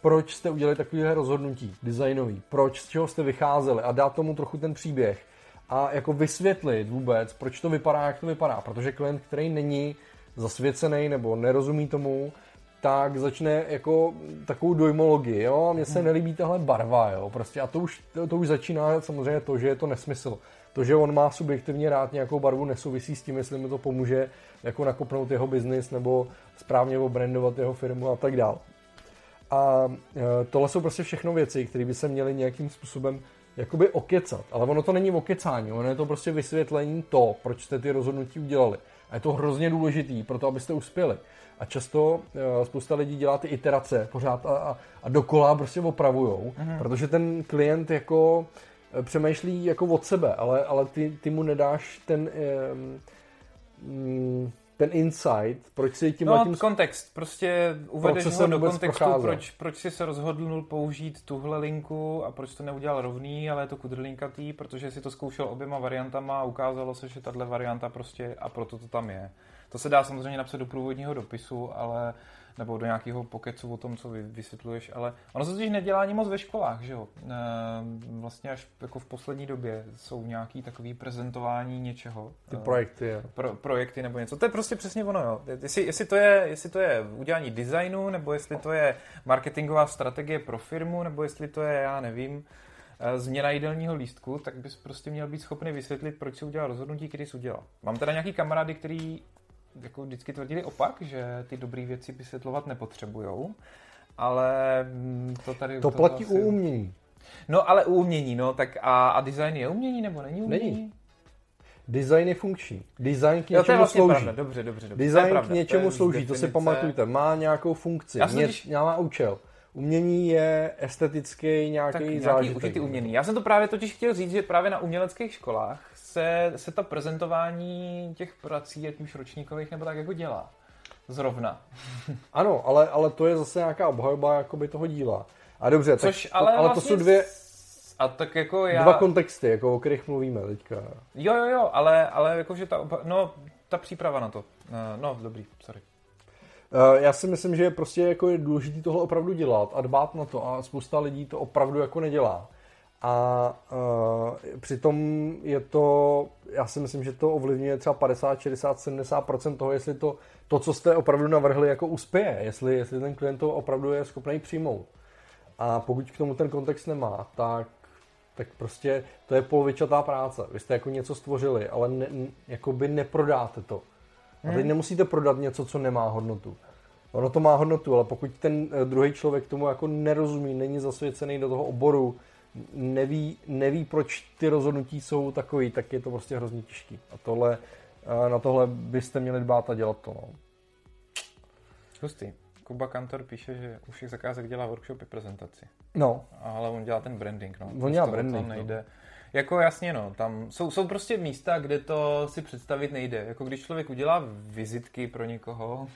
proč jste udělali takové rozhodnutí designový, proč, z čeho jste vycházeli a dát tomu trochu ten příběh a jako vysvětlit vůbec, proč to vypadá, jak to vypadá, protože klient, který není zasvěcený nebo nerozumí tomu, tak začne jako takovou dojmologii, jo, mně se nelíbí tahle barva, jo, prostě a to už, to, to už začíná samozřejmě to, že je to nesmysl. To, že on má subjektivně rád nějakou barvu, nesouvisí s tím, jestli mu to pomůže jako nakopnout jeho biznis nebo správně obrandovat jeho firmu a tak dále. A e, tohle jsou prostě všechno věci, které by se měly nějakým způsobem jakoby okecat. Ale ono to není okecání, ono je to prostě vysvětlení to, proč jste ty rozhodnutí udělali. A je to hrozně důležitý pro to, abyste uspěli. A často uh, spousta lidí dělá ty iterace pořád a, a, a dokola prostě opravujou, uh-huh. protože ten klient jako eh, přemýšlí jako od sebe, ale, ale ty, ty mu nedáš ten um, ten insight, proč si tím... No, tím kontext, prostě uvedeš ho do kontextu, proč, proč jsi se rozhodnul použít tuhle linku a proč to neudělal rovný, ale je to kudrlinkatý, protože si to zkoušel oběma variantama a ukázalo se, že tahle varianta prostě a proto to tam je. To se dá samozřejmě napsat do průvodního dopisu, ale nebo do nějakého pokecu o tom, co vy, vysvětluješ, ale ono se totiž nedělá ani moc ve školách, že jo? E, vlastně až jako v poslední době jsou nějaký takový prezentování něčeho. Ty projekty, jo. Pro, projekty nebo něco. To je prostě přesně ono, jo. Jestli, jestli, to je, jestli to je udělání designu, nebo jestli to je marketingová strategie pro firmu, nebo jestli to je, já nevím, e, změna jídelního lístku, tak bys prostě měl být schopný vysvětlit, proč si udělal rozhodnutí, který jsi udělal. Mám teda nějaký kamarády, který jako vždycky tvrdili opak, že ty dobré věci vysvětlovat nepotřebujou, ale mm, to tady... To, to platí asi... u umění. No ale u umění, no, tak a, a design je umění nebo není umění? Není. Design je funkční. Design k něčemu jo, to je vlastně slouží. Pravda. Dobře, dobře, dobře. Design k něčemu to slouží, definice... to si pamatujte. Má nějakou funkci, Já Ně, když... má účel. Umění je estetický nějaký tak nějaký zážitek. určitý umění. Já jsem to právě totiž chtěl říct, že právě na uměleckých školách se, se to prezentování těch prací, ať už ročníkových, nebo tak jako dělá. Zrovna. ano, ale, ale to je zase nějaká obhajoba jakoby toho díla. A dobře, Což tak, ale, to, ale vlastně to jsou dvě, a tak jako já... Dva kontexty, jako o kterých mluvíme teďka. Jo, jo, jo, ale, ale jakože ta, no, ta příprava na to. Eh, no, dobrý, sorry. Eh, já si myslím, že prostě jako je důležité tohle opravdu dělat a dbát na to a spousta lidí to opravdu jako nedělá. A uh, přitom je to, já si myslím, že to ovlivňuje třeba 50, 60, 70 toho, jestli to, to, co jste opravdu navrhli, jako uspěje, jestli, jestli ten klient to opravdu je schopný přijmout. A pokud k tomu ten kontext nemá, tak, tak prostě to je polovičatá práce. Vy jste jako něco stvořili, ale ne, jako by neprodáte to. A teď hmm. nemusíte prodat něco, co nemá hodnotu. Ono to má hodnotu, ale pokud ten eh, druhý člověk tomu jako nerozumí, není zasvěcený do toho oboru, neví, neví, proč ty rozhodnutí jsou takový, tak je to prostě hrozně těžký. A tohle, na tohle byste měli dbát a dělat to. No. Hustý. Kuba Kantor píše, že u všech zakázek dělá workshopy prezentaci. No. Ale on dělá ten branding, no. On dělá branding, no. nejde. No. Jako jasně, no, tam jsou, jsou prostě místa, kde to si představit nejde. Jako když člověk udělá vizitky pro někoho,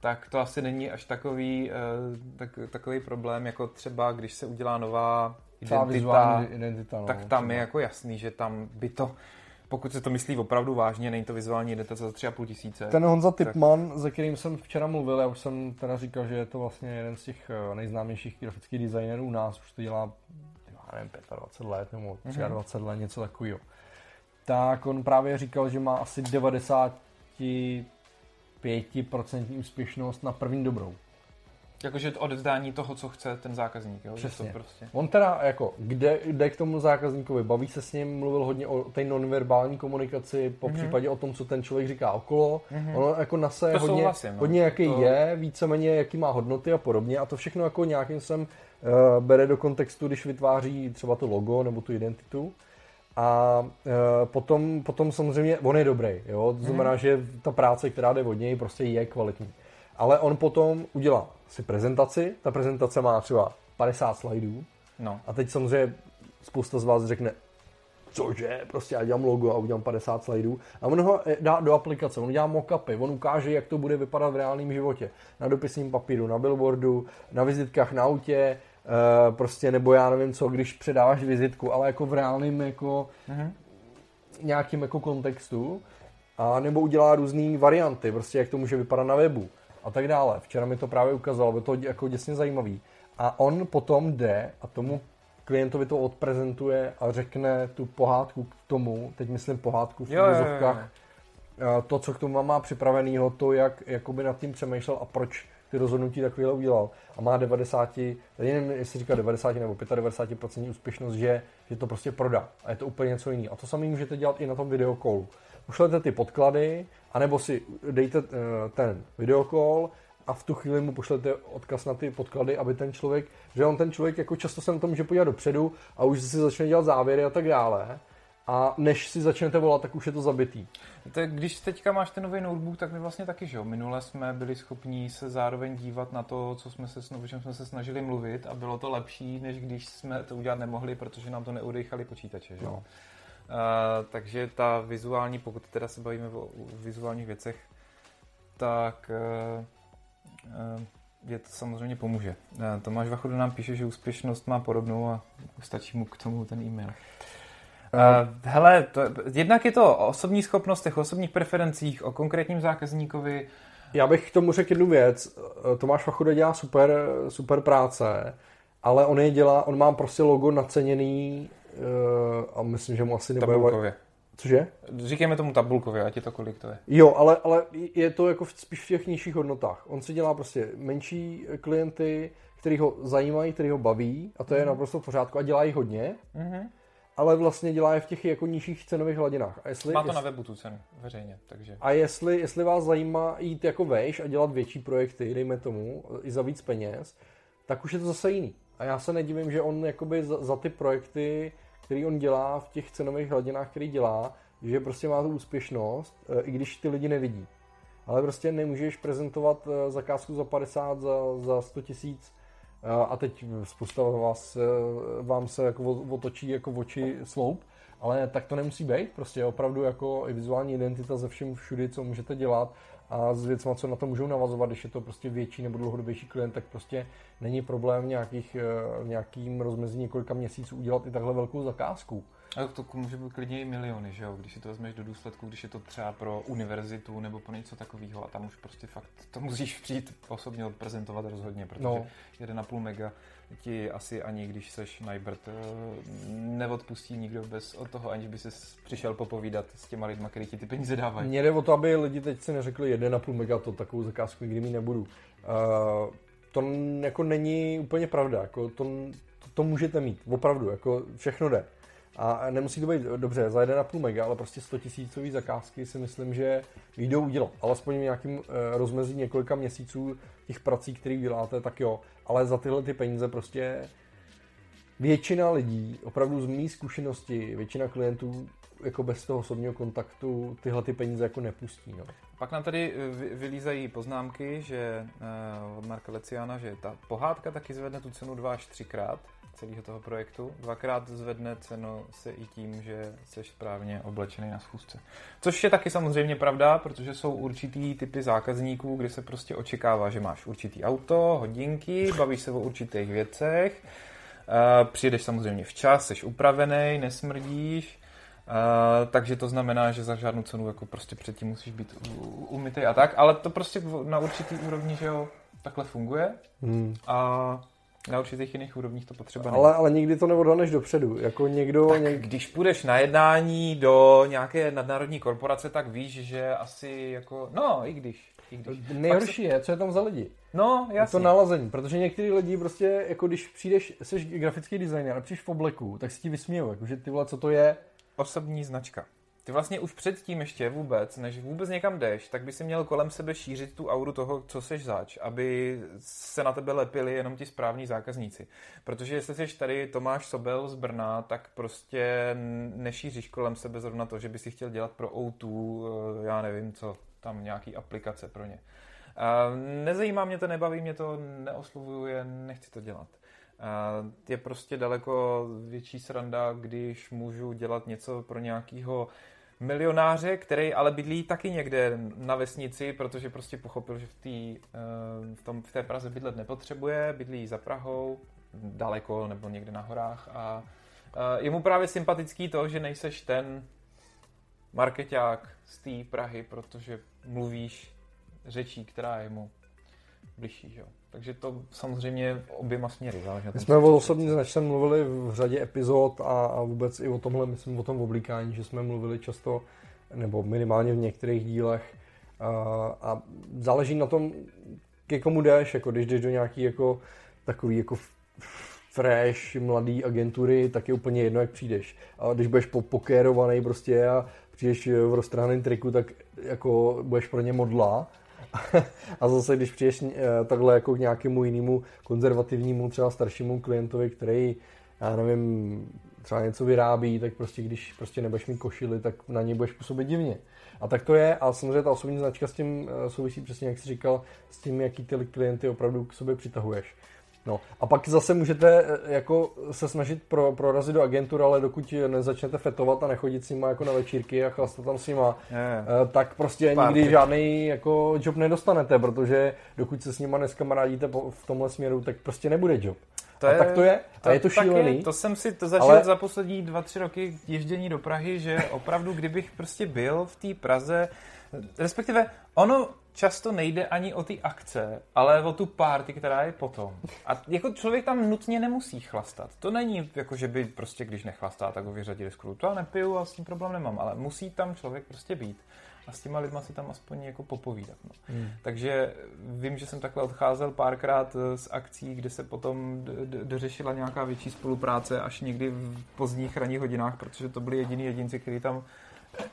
tak to asi není až takový, uh, tak, takový problém, jako třeba když se udělá nová identita, identita no, tak tam třeba. je jako jasný, že tam by to, pokud se to myslí opravdu vážně, není to vizuální identita za 3,5 tisíce. Ten Honza Tipman, tak... se kterým jsem včera mluvil, já už jsem teda říkal, že je to vlastně jeden z těch eh, nejznámějších grafických designérů u nás, už to dělá, já nevím, 25 let nebo 23 mm-hmm. let, něco takového. Tak on právě říkal, že má asi 90 5% úspěšnost na první dobrou. Jakože odezdání toho, co chce ten zákazník. Jo? Přesně. To prostě... On teda jako, kde, kde k tomu zákazníkovi, baví se s ním, mluvil hodně o té nonverbální komunikaci, po mm-hmm. případě o tom, co ten člověk říká okolo. Mm-hmm. Ono jako na se hodně, souhlasím, no. hodně jaký to... je, víceméně jaký má hodnoty a podobně. A to všechno jako nějakým sem uh, bere do kontextu, když vytváří třeba to logo nebo tu identitu. A e, potom, potom samozřejmě on je dobrý, jo? to znamená, mm. že ta práce, která jde od něj, prostě je kvalitní. Ale on potom udělá si prezentaci, ta prezentace má třeba 50 slajdů. No. a teď samozřejmě spousta z vás řekne, cože, prostě já dělám logo a udělám 50 slajdů. A on ho dá do aplikace, on dělá mockupy, on ukáže, jak to bude vypadat v reálném životě. Na dopisním papíru, na billboardu, na vizitkách na autě, Eh, prostě, nebo já nevím co, když předáváš vizitku, ale jako v reálném jako uh-huh. nějakým jako kontextu, a nebo udělá různé varianty, prostě jak to může vypadat na webu a tak dále. Včera mi to právě ukázalo, bylo to jako děsně zajímavý. A on potom jde a tomu klientovi to odprezentuje a řekne tu pohádku k tomu, teď myslím pohádku v úvozovkách, to, co k tomu má připravenýho, to, jak jakoby nad tím přemýšlel a proč ty rozhodnutí takovýhle udělal a má 90, nevím, jestli říká 90 nebo 95% úspěšnost, že, že to prostě prodá a je to úplně něco jiného. A to samé můžete dělat i na tom videokolu. Pošlete ty podklady, anebo si dejte eh, ten videokol a v tu chvíli mu pošlete odkaz na ty podklady, aby ten člověk, že on ten člověk jako často se na to může podívat dopředu a už si začne dělat závěry a tak dále a než si začnete volat, tak už je to zabitý. Tak když teďka máš ten nový notebook, tak my vlastně taky, že jo? Minule jsme byli schopni se zároveň dívat na to, co jsme se, o čem jsme se snažili mluvit a bylo to lepší, než když jsme to udělat nemohli, protože nám to neudechali počítače, že jo? No. Takže ta vizuální, pokud teda se bavíme o, vizuálních věcech, tak uh, uh, je to samozřejmě pomůže. Uh, Tomáš Vachodu nám píše, že úspěšnost má podobnou a stačí mu k tomu ten e-mail. Uh, hele, to, jednak je to o osobní schopnostech, o osobních preferencích, o konkrétním zákazníkovi. Já bych k tomu řekl jednu věc. Tomáš Fachuda dělá super, super práce, ale on je dělá, on má prostě logo naceněný a myslím, že mu asi nebude... Tabulkově. Cože? Říkejme tomu tabulkově, ať je to kolik to je. Jo, ale, ale je to jako v, spíš v těch nižších hodnotách. On si dělá prostě menší klienty, který ho zajímají, který ho baví a to je mm. naprosto v pořádku a dělá jich hodně. Mm-hmm ale vlastně dělá je v těch jako nižších cenových hladinách. A jestli, Má to jestli, na webu tu cenu, veřejně. Takže. A jestli, jestli vás zajímá jít jako vejš a dělat větší projekty, dejme tomu, i za víc peněz, tak už je to zase jiný. A já se nedivím, že on jakoby za, za ty projekty, který on dělá v těch cenových hladinách, který dělá, že prostě má tu úspěšnost, eh, i když ty lidi nevidí. Ale prostě nemůžeš prezentovat eh, zakázku za 50, za, za 100 tisíc a teď spousta vás, vám se jako otočí jako oči sloup, ale tak to nemusí být, prostě opravdu jako i vizuální identita ze všem všudy, co můžete dělat a s věcmi, co na to můžou navazovat, když je to prostě větší nebo dlouhodobější klient, tak prostě není problém v, nějakých, v nějakým rozmezí několika měsíců udělat i takhle velkou zakázku. Ale to může být klidně i miliony, že jo? Když si to vezmeš do důsledku, když je to třeba pro univerzitu nebo pro něco takového a tam už prostě fakt to musíš přijít osobně odprezentovat rozhodně, protože no. 1,5 mega ti asi ani když seš najbrt, eh, neodpustí nikdo bez od toho, aniž by se přišel popovídat s těma lidma, kteří ti ty peníze dávají. Mně jde o to, aby lidi teď si neřekli 1,5 mega, to takovou zakázku nikdy mít nebudu. Uh, to jako není úplně pravda, jako to, to, to můžete mít, opravdu, jako všechno jde. A nemusí to být dobře za 1,5 mega, ale prostě 100 tisícový zakázky si myslím, že jdou udělat. Alespoň nějakým eh, rozmezí několika měsíců těch prací, které děláte, tak jo. Ale za tyhle ty peníze prostě většina lidí, opravdu z mý zkušenosti, většina klientů jako bez toho osobního kontaktu tyhle ty peníze jako nepustí. No. Pak nám tady eh, vylízají poznámky, že uh, od Marka Leciana, že ta pohádka taky zvedne tu cenu dva až třikrát celého toho projektu. Dvakrát zvedne cenu se i tím, že jsi správně oblečený na schůzce. Což je taky samozřejmě pravda, protože jsou určitý typy zákazníků, kde se prostě očekává, že máš určitý auto, hodinky, bavíš se o určitých věcech, uh, přijedeš samozřejmě včas, jsi upravený, nesmrdíš, Uh, takže to znamená, že za žádnou cenu jako prostě předtím musíš být umytý a tak, ale to prostě na určitý úrovni, že jo, takhle funguje. Hmm. A na určitých jiných úrovních to potřeba ale, ale nikdy to neodhaneš dopředu. Jako někdo, tak něk... když půjdeš na jednání do nějaké nadnárodní korporace, tak víš, že asi jako, no, i když. I když. Nejhorší se... je, co je tam za lidi. No, jasně. Je to nalazení, protože některý lidi prostě, jako když přijdeš, jsi grafický designer a přijdeš v obleku, tak si ti vysmějou, jako, že ty vole, co to je? Osobní značka. Ty vlastně už předtím ještě vůbec, než vůbec někam jdeš, tak by si měl kolem sebe šířit tu auru toho, co seš zač, aby se na tebe lepili jenom ti správní zákazníci. Protože jestli jsi tady Tomáš Sobel z Brna, tak prostě nešíříš kolem sebe zrovna to, že by si chtěl dělat pro O2, eh, já nevím co, tam nějaký aplikace pro ně. Nezajímá mě to, nebaví mě to, neoslovuje, nechci to dělat. Je prostě daleko větší sranda, když můžu dělat něco pro nějakého milionáře, který ale bydlí taky někde na vesnici, protože prostě pochopil, že v, tý, eh, v, tom, v té Praze bydlet nepotřebuje, bydlí za Prahou, daleko nebo někde na horách a eh, je mu právě sympatický to, že nejseš ten marketák z té Prahy, protože mluvíš řečí, která je mu bližší. Že? Takže to samozřejmě oběma směry. Záleží My jsme o osobní značce mluvili v řadě epizod a, a vůbec i o tomhle, myslím o tom oblíkání, že jsme mluvili často, nebo minimálně v některých dílech. A, a záleží na tom, ke komu jdeš, jako když jdeš do nějaký jako takový jako fresh, mladý agentury, tak je úplně jedno, jak přijdeš. A když budeš po pokérovaný prostě a přijdeš v roztrhaném triku, tak jako budeš pro ně modla a zase, když přijdeš eh, takhle jako k nějakému jinému konzervativnímu, třeba staršímu klientovi, který, já nevím, třeba něco vyrábí, tak prostě když prostě nebudeš mít košily, tak na ně budeš působit divně. A tak to je, a samozřejmě ta osobní značka s tím eh, souvisí přesně, jak jsi říkal, s tím, jaký ty klienty opravdu k sobě přitahuješ. No. A pak zase můžete eh, jako se snažit pro, prorazit do agentury, ale dokud nezačnete fetovat a nechodit s nima jako na večírky a chlastat tam s nima, je. Eh, tak prostě Párky. nikdy žádný jako job nedostanete, protože dokud se s nima neskamarádíte v tomhle směru, tak prostě nebude job. To a je, tak to je. To, a je to šílený. Je, to jsem si to zažil ale... za poslední dva, tři roky ježdění do Prahy, že opravdu, kdybych prostě byl v té Praze, respektive ono často nejde ani o ty akce, ale o tu party, která je potom. A jako člověk tam nutně nemusí chlastat. To není jako, že by prostě, když nechlastá, tak ho vyřadili z To já nepiju a s tím problém nemám, ale musí tam člověk prostě být a s těma lidma si tam aspoň jako popovídat. No. Hmm. Takže vím, že jsem takhle odcházel párkrát eh, z akcí, kde se potom dořešila nějaká větší spolupráce až někdy v pozdních ranních hodinách, protože to byli jediní jedinci, kteří tam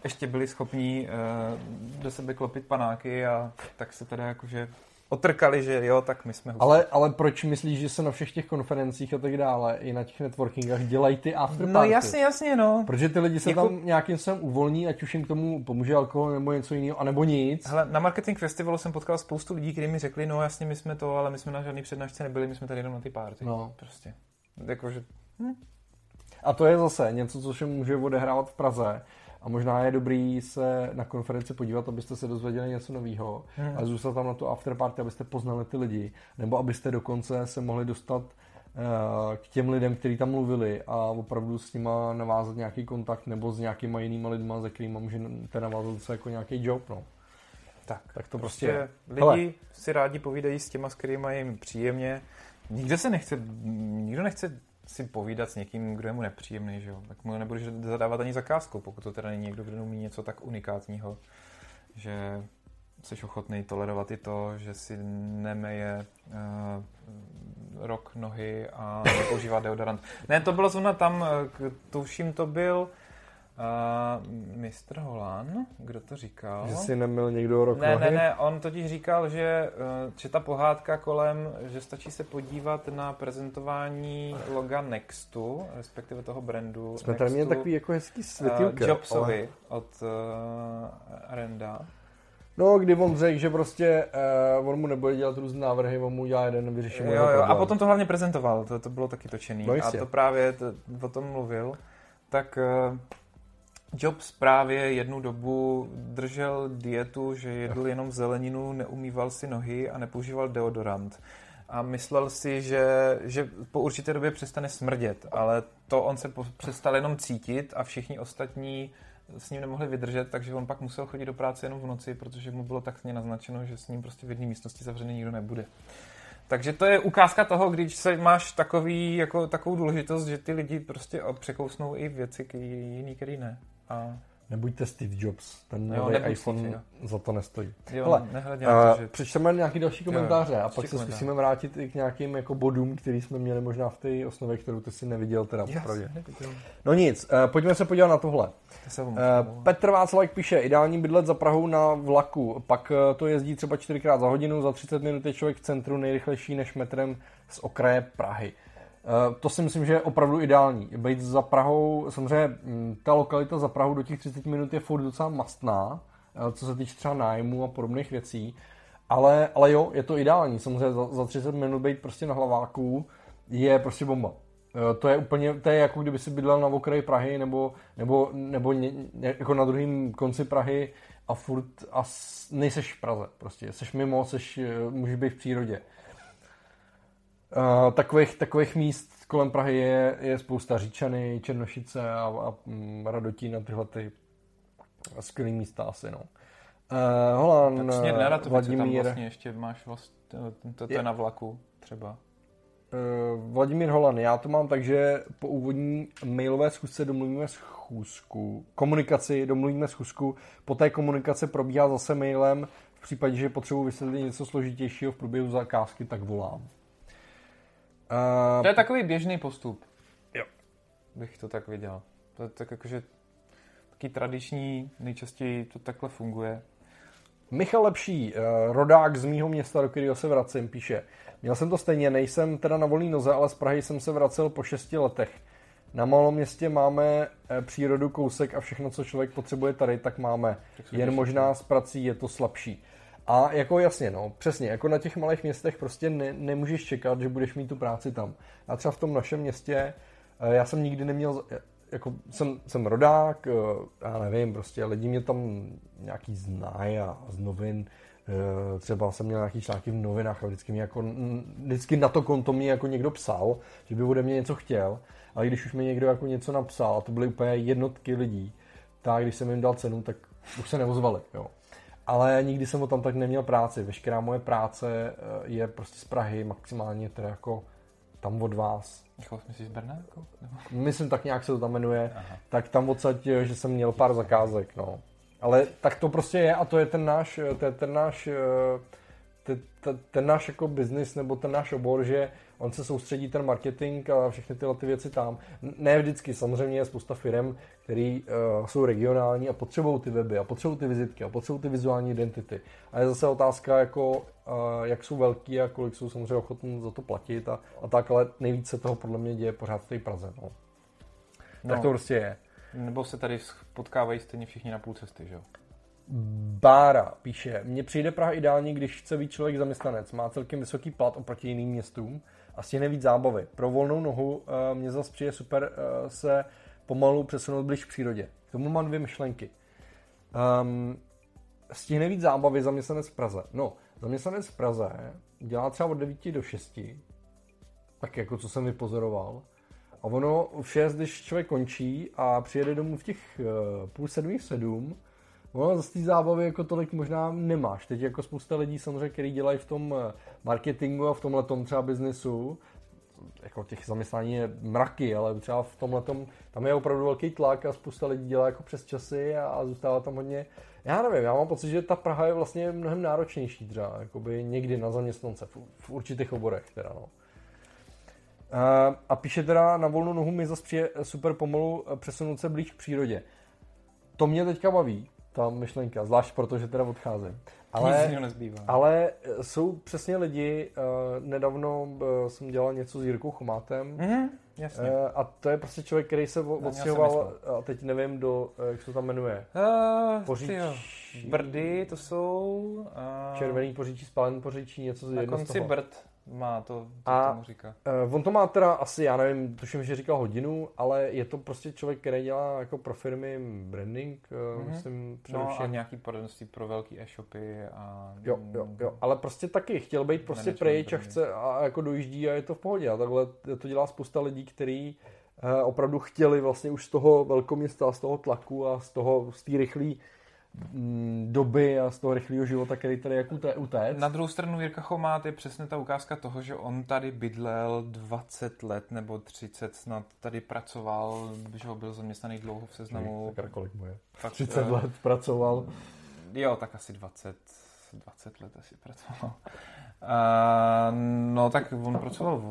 ještě byli schopní uh, do sebe klopit panáky a tak se teda jakože otrkali, že jo, tak my jsme Ale, ale proč myslíš, že se na všech těch konferencích a tak dále, i na těch networkingách dělají ty afterparty? No jasně, jasně, no. Protože ty lidi se jako... tam nějakým způsobem uvolní, ať už jim k tomu pomůže alkohol nebo něco jiného, anebo nic. Hele, na Marketing Festivalu jsem potkal spoustu lidí, kteří mi řekli, no jasně, my jsme to, ale my jsme na žádný přednášce nebyli, my jsme tady jenom na ty party. No. Prostě. Jakože... Hm. A to je zase něco, co se může odehrávat v Praze a možná je dobrý se na konferenci podívat, abyste se dozvěděli něco nového hmm. a zůstat tam na tu afterparty, abyste poznali ty lidi, nebo abyste dokonce se mohli dostat uh, k těm lidem, kteří tam mluvili a opravdu s nima navázat nějaký kontakt nebo s nějakýma jinýma lidma, se kterými můžete navázat se jako nějaký job. No. Tak, tak to prostě, prostě lidi Hele. si rádi povídají s těma, s kterými jim příjemně, nikdo se nechce, nikdo nechce si povídat s někým, kdo je mu nepříjemný, že jo? Tak mu nebudeš zadávat ani zakázku, pokud to teda není někdo, kdo umí něco tak unikátního, že jsi ochotný tolerovat i to, že si nemeje uh, rok nohy a nepoužívá deodorant. Ne, to bylo zrovna tam, eh, tuším, to byl Uh, Mr. Holan, kdo to říkal? Že si neměl někdo rok Ne, nohy? ne, ne, on totiž říkal, že, že ta pohádka kolem, že stačí se podívat na prezentování loga Nextu, respektive toho brandu Jsme tady měli takový jako hezký světilka. uh, Jobsovi ale... od uh, Renda. No, kdy on řekl, že prostě uh, on mu nebude dělat různé návrhy, on mu udělá jeden, vyřeší mu Jo, jo, a potom to hlavně prezentoval, to, to bylo taky točený. No a to právě to, o tom mluvil. Tak uh, Jobs právě jednu dobu držel dietu, že jedl jenom zeleninu, neumýval si nohy a nepoužíval deodorant. A myslel si, že, že po určité době přestane smrdět, ale to on se po, přestal jenom cítit a všichni ostatní s ním nemohli vydržet, takže on pak musel chodit do práce jenom v noci, protože mu bylo tak naznačeno, že s ním prostě v jedné místnosti zavřený nikdo nebude. Takže to je ukázka toho, když se máš takový, jako, takovou důležitost, že ty lidi prostě překousnou i věci, jiný, který ne. A Nebuďte Steve Jobs, ten Jo, nový iPhone Steve, jo. za to nestojí. jo, Hele, nehledě na Uh, to, že... přečteme nějaký další komentáře Jo, a pak se komentář. zkusíme vrátit i k nějakým jako bodům, který jsme měli možná v té osnově, kterou ty si neviděl teda popravdě. Jasně, No nic, uh, pojďme se podívat na tohle. to Uh, Petr Václavek píše, ideální bydlet za Prahou na vlaku, pak uh, to jezdí třeba čtyřikrát za hodinu, za 30 minut je člověk v centru nejrychlejší než metrem z okraje Prahy. Uh, to si myslím, že je opravdu ideální. Být za Prahou, samozřejmě mm, ta lokalita za Prahou do těch 30 minut je furt docela mastná, uh, co se týče třeba nájmu a podobných věcí, ale, ale jo, je to ideální. Samozřejmě za, za 30 minut být prostě na hlaváku je prostě bomba. Eh, To je úplně, to je jako kdyby si bydlel na okraji Prahy nebo, nebo, nebo ně, jako na druhém konci Prahy a furt a nejseš v Praze prostě. Seš mimo, seš, eh, můžeš být v přírodě. Uh, takových, takových míst kolem Prahy je, je spousta Říčany, Černošice a, a mm, Radotín a tyhle ty skvělý místa asi, no. Uh, Holan, Tak směr na tam Vladimír, vlastně ještě máš vlast, to, to, Je- na vlaku třeba. Uh, Vladimír Holan, já to mám tak, že po úvodní mailové schůzce domluvíme schůzku, komunikaci, domluvíme schůzku, po té komunikace probíhá zase mailem, v případě, že potřebuji vysvětlit něco složitějšího v průběhu zakázky, tak volám. Uh, To je takový běžný postup. Jo. Bych to tak viděl. To je tak jakože taky tradiční, nejčastěji to takhle funguje. Michal Lepší, eh, rodák z mýho města, do kterého se vracím, píše. Měl jsem to stejně, nejsem teda na volný noze, ale z Prahy jsem se vracel po šesti letech. Na malom městě máme eh, přírodu, kousek a všechno, co člověk potřebuje tady, tak máme. Tak Jen možná s prací je to slabší. A jako jasně, no, přesně, jako na těch malých městech prostě ne, nemůžeš čekat, že budeš mít tu práci tam. A třeba v tom našem městě, eh, já jsem nikdy neměl, jako jsem, jsem rodák, eh, já nevím, prostě lidi mě tam nějaký znají a z novin, eh, třeba jsem měl nějaký články v novinách a vždycky, mě jako, vždycky na to konto mě jako někdo psal, že by ode mě něco chtěl, ale když už mi někdo jako něco napsal, a to byly úplně jednotky lidí, tak když jsem jim dal cenu, tak už se neozvali, jo. Ale nikdy jsem o tam tak neměl práci. Veškerá moje práce eh, je prostě z Prahy, maximálně teda jako tam od vás. Jsi myslíš z Brna? Jako? Myslím, tak nějak se to tam jmenuje. Aha. Tak tam odsaď, eh, že jsem měl pár zakázek, no. Ale tak to prostě je a to je ten náš, eh, to je ten náš, eh, te- te- ten náš jako biznis nebo ten náš obor, že on se soustředí ten marketing a všechny tyhle ty věci tam. Ne vždycky, samozřejmě je spousta firm, které uh, jsou regionální a potřebují ty weby a potřebují ty vizitky a potřebují ty vizuální identity. A je zase otázka, jako, uh, jak jsou velký a kolik jsou samozřejmě ochotní za to platit a, a tak, ale nejvíce toho podle mě děje pořád v té Praze. No. Tak to prostě je. Nebo se tady potkávají stejně všichni na půl cesty, že jo? Bára píše, mně přijde Praha ideální, když chce být člověk zaměstnanec. Má celkem vysoký plat oproti jiným městům a stihne víc zábavy. Pro volnou nohu uh, mě zase přijde super uh, se pomalu přesunout blíž k přírodě. K tomu mám dvě myšlenky. Um, stihne víc zábavy zaměstnanec v Praze. No, zaměstnanec v Praze dělá třeba od 9 do 6, tak jako co jsem vypozoroval. A ono v 6, když člověk končí a přijede domů v těch uh, půl sedmých sedm, ono z té zábavy jako tolik možná nemáš. Teď jako spousta lidí samozřejmě, kteří dělají v tom eh, marketingu a v tomhle tom třeba biznesu, jako těch zaměstnání je mraky, ale třeba v tomhle tam je opravdu velký tlak a spousta lidí dělá jako přes časy a, a zůstává tam hodně. Já nevím, já mám pocit, že ta Praha je vlastně mnohem náročnější třeba, jakoby někdy na zaměstnance, v, v určitých oborech teda, no. A, a píše teda na volnou nohu mi zase přijde super pomalu přesunout se blíž k přírodě. To mě teďka baví, ta myšlenka, zvlášť protože teda odcházím. Ale, ale eh, jsou přesně lidi, uh, nedávno uh, jsem dělal něco s Jirkou Chomátem mm-hmm, jasně. Uh, a to je prostě člověk, který se odstěhoval, a teď nevím, do, uh, jak se to tam jmenuje. Uh, Poříčí. Brdy to jsou. Uh, Červený poříčí, spálený poříčí, něco z Na konci Brd má to, co a tomu říká. Uh, on to má teda asi, já nevím, tuším, že říkal hodinu, ale je to prostě člověk, který dělá jako pro firmy branding, uh, mm-hmm. myslím především. No a nějaký poradenství pro velký e-shopy a... Jo, jo, jo, ale prostě taky chtěl být prostě pryč a chce a jako dojíždí a je to v pohodě. A takhle to dělá spousta lidí, kteří uh, opravdu chtěli vlastně už z toho velkoměsta, z toho tlaku a z toho, z té rychlé doby a z toho rychlého života, který tady jako utéct. Na druhou stranu Jirka Chomát je přesně ta ukázka toho, že on tady bydlel 20 let nebo 30 snad tady pracoval, že ho byl zaměstnaný dlouho v seznamu. Tak kolik mu je? 30 let pracoval. Jo, tak asi 20, 20 let asi pracoval. Uh, no tak on pracoval,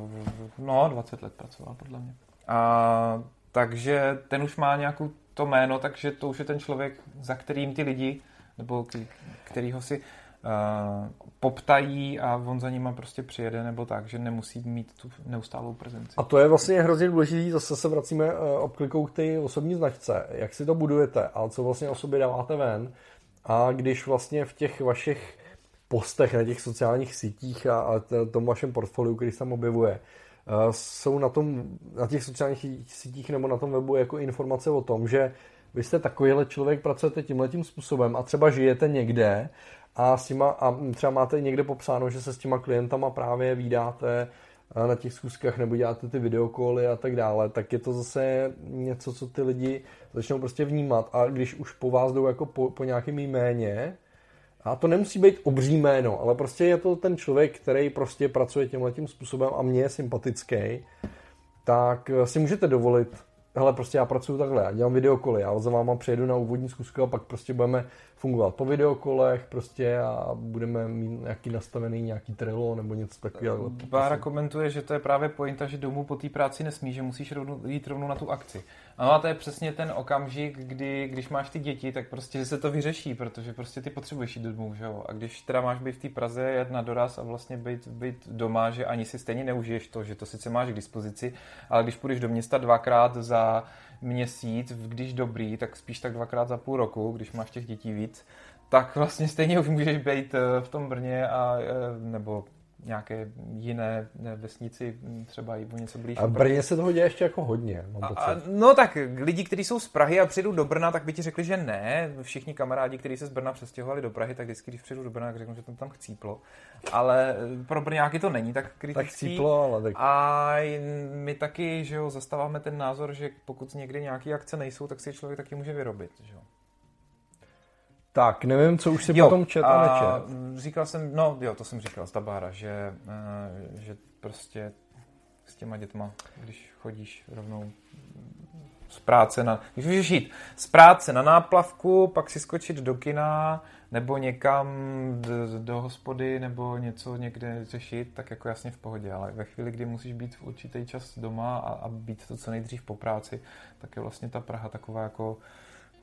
no 20 let pracoval podle mě. Uh, takže ten už má nějakou to jméno, takže to už je ten člověk, za kterým ty lidi, nebo který ho si uh, poptají a on za nima prostě přijede, nebo tak, že nemusí mít tu neustálou prezenci. A to je vlastně hrozně důležité, zase se vracíme uh, obklikou k té osobní značce, jak si to budujete? A co vlastně o sobě dáváte ven? A když vlastně v těch vašich postech na těch sociálních sítích a, a tom vašem portfoliu, který se tam objevuje, jsou na, tom, na těch sociálních sítích nebo na tom webu jako informace o tom, že vy jste takovýhle člověk, pracujete tímhletím způsobem a třeba žijete někde a, s těma, a třeba máte někde popsáno, že se s těma klientama právě vydáte na těch zkuskách nebo děláte ty videokoly a tak dále, tak je to zase něco, co ty lidi začnou prostě vnímat. A když už po vás jdou jako po, po nějakém jméně, a to nemusí být obří jméno, ale prostě je to ten člověk, který prostě pracuje tímhle tím způsobem a mě je sympatický, tak si můžete dovolit hele, prostě já pracuji takhle, já dělám videokoly, já za váma přijedu na úvodní zkusku a pak prostě budeme fungovat po videokolech prostě a budeme mít nějaký nastavený nějaký Trello nebo něco takového. Bára komentuje, že to je právě pointa, že domů po té práci nesmí, že musíš rovnou, jít rovnou na tu akci. Ano a to je přesně ten okamžik, kdy když máš ty děti, tak prostě se to vyřeší, protože prostě ty potřebuješ jít domů, že jo. A když teda máš být v té Praze, jet na doraz a vlastně být, být doma, že ani si stejně neužiješ to, že to sice máš k dispozici, ale když půjdeš do města dvakrát za měsíc, když dobrý, tak spíš tak dvakrát za půl roku, když máš těch dětí víc, tak vlastně stejně už můžeš být eh, v tom Brně a, eh, nebo nějaké jiné vesnici, třeba i něco blíž. A v Brně se toho děje ještě jako hodně, mám pocit. A, no tak lidi, kteří jsou z Prahy a přijdou do Brna, tak by ti řekli, že ne. Všichni kamarádi, kteří se z Brna přestěhovali do Prahy, tak vždycky, když přijdu do Brna, tak řeknu, že tam tam chcíplo. Ale pro Brňáky to není tak kritický. Tak chcíplo, ale tak... A my taky, že jo, zastáváme ten názor, že pokud někdy nějaké akce nejsou, tak si člověk taky může vyrobit, že jo. Tak, nevím, co už si jo, potom čet a nečet. Říkal jsem, no jo, to jsem říkal z Tabára, že, uh, že prostě s těma dětma, když chodíš rovnou z práce na, když můžeš jít z práce na náplavku, pak si skočit do kina, nebo někam do, do hospody, nebo něco někde řešit, tak jako jasně v pohodě, ale ve chvíli, kdy musíš být v určitý čas doma a, a být to co nejdřív po práci, tak je vlastně ta Praha taková jako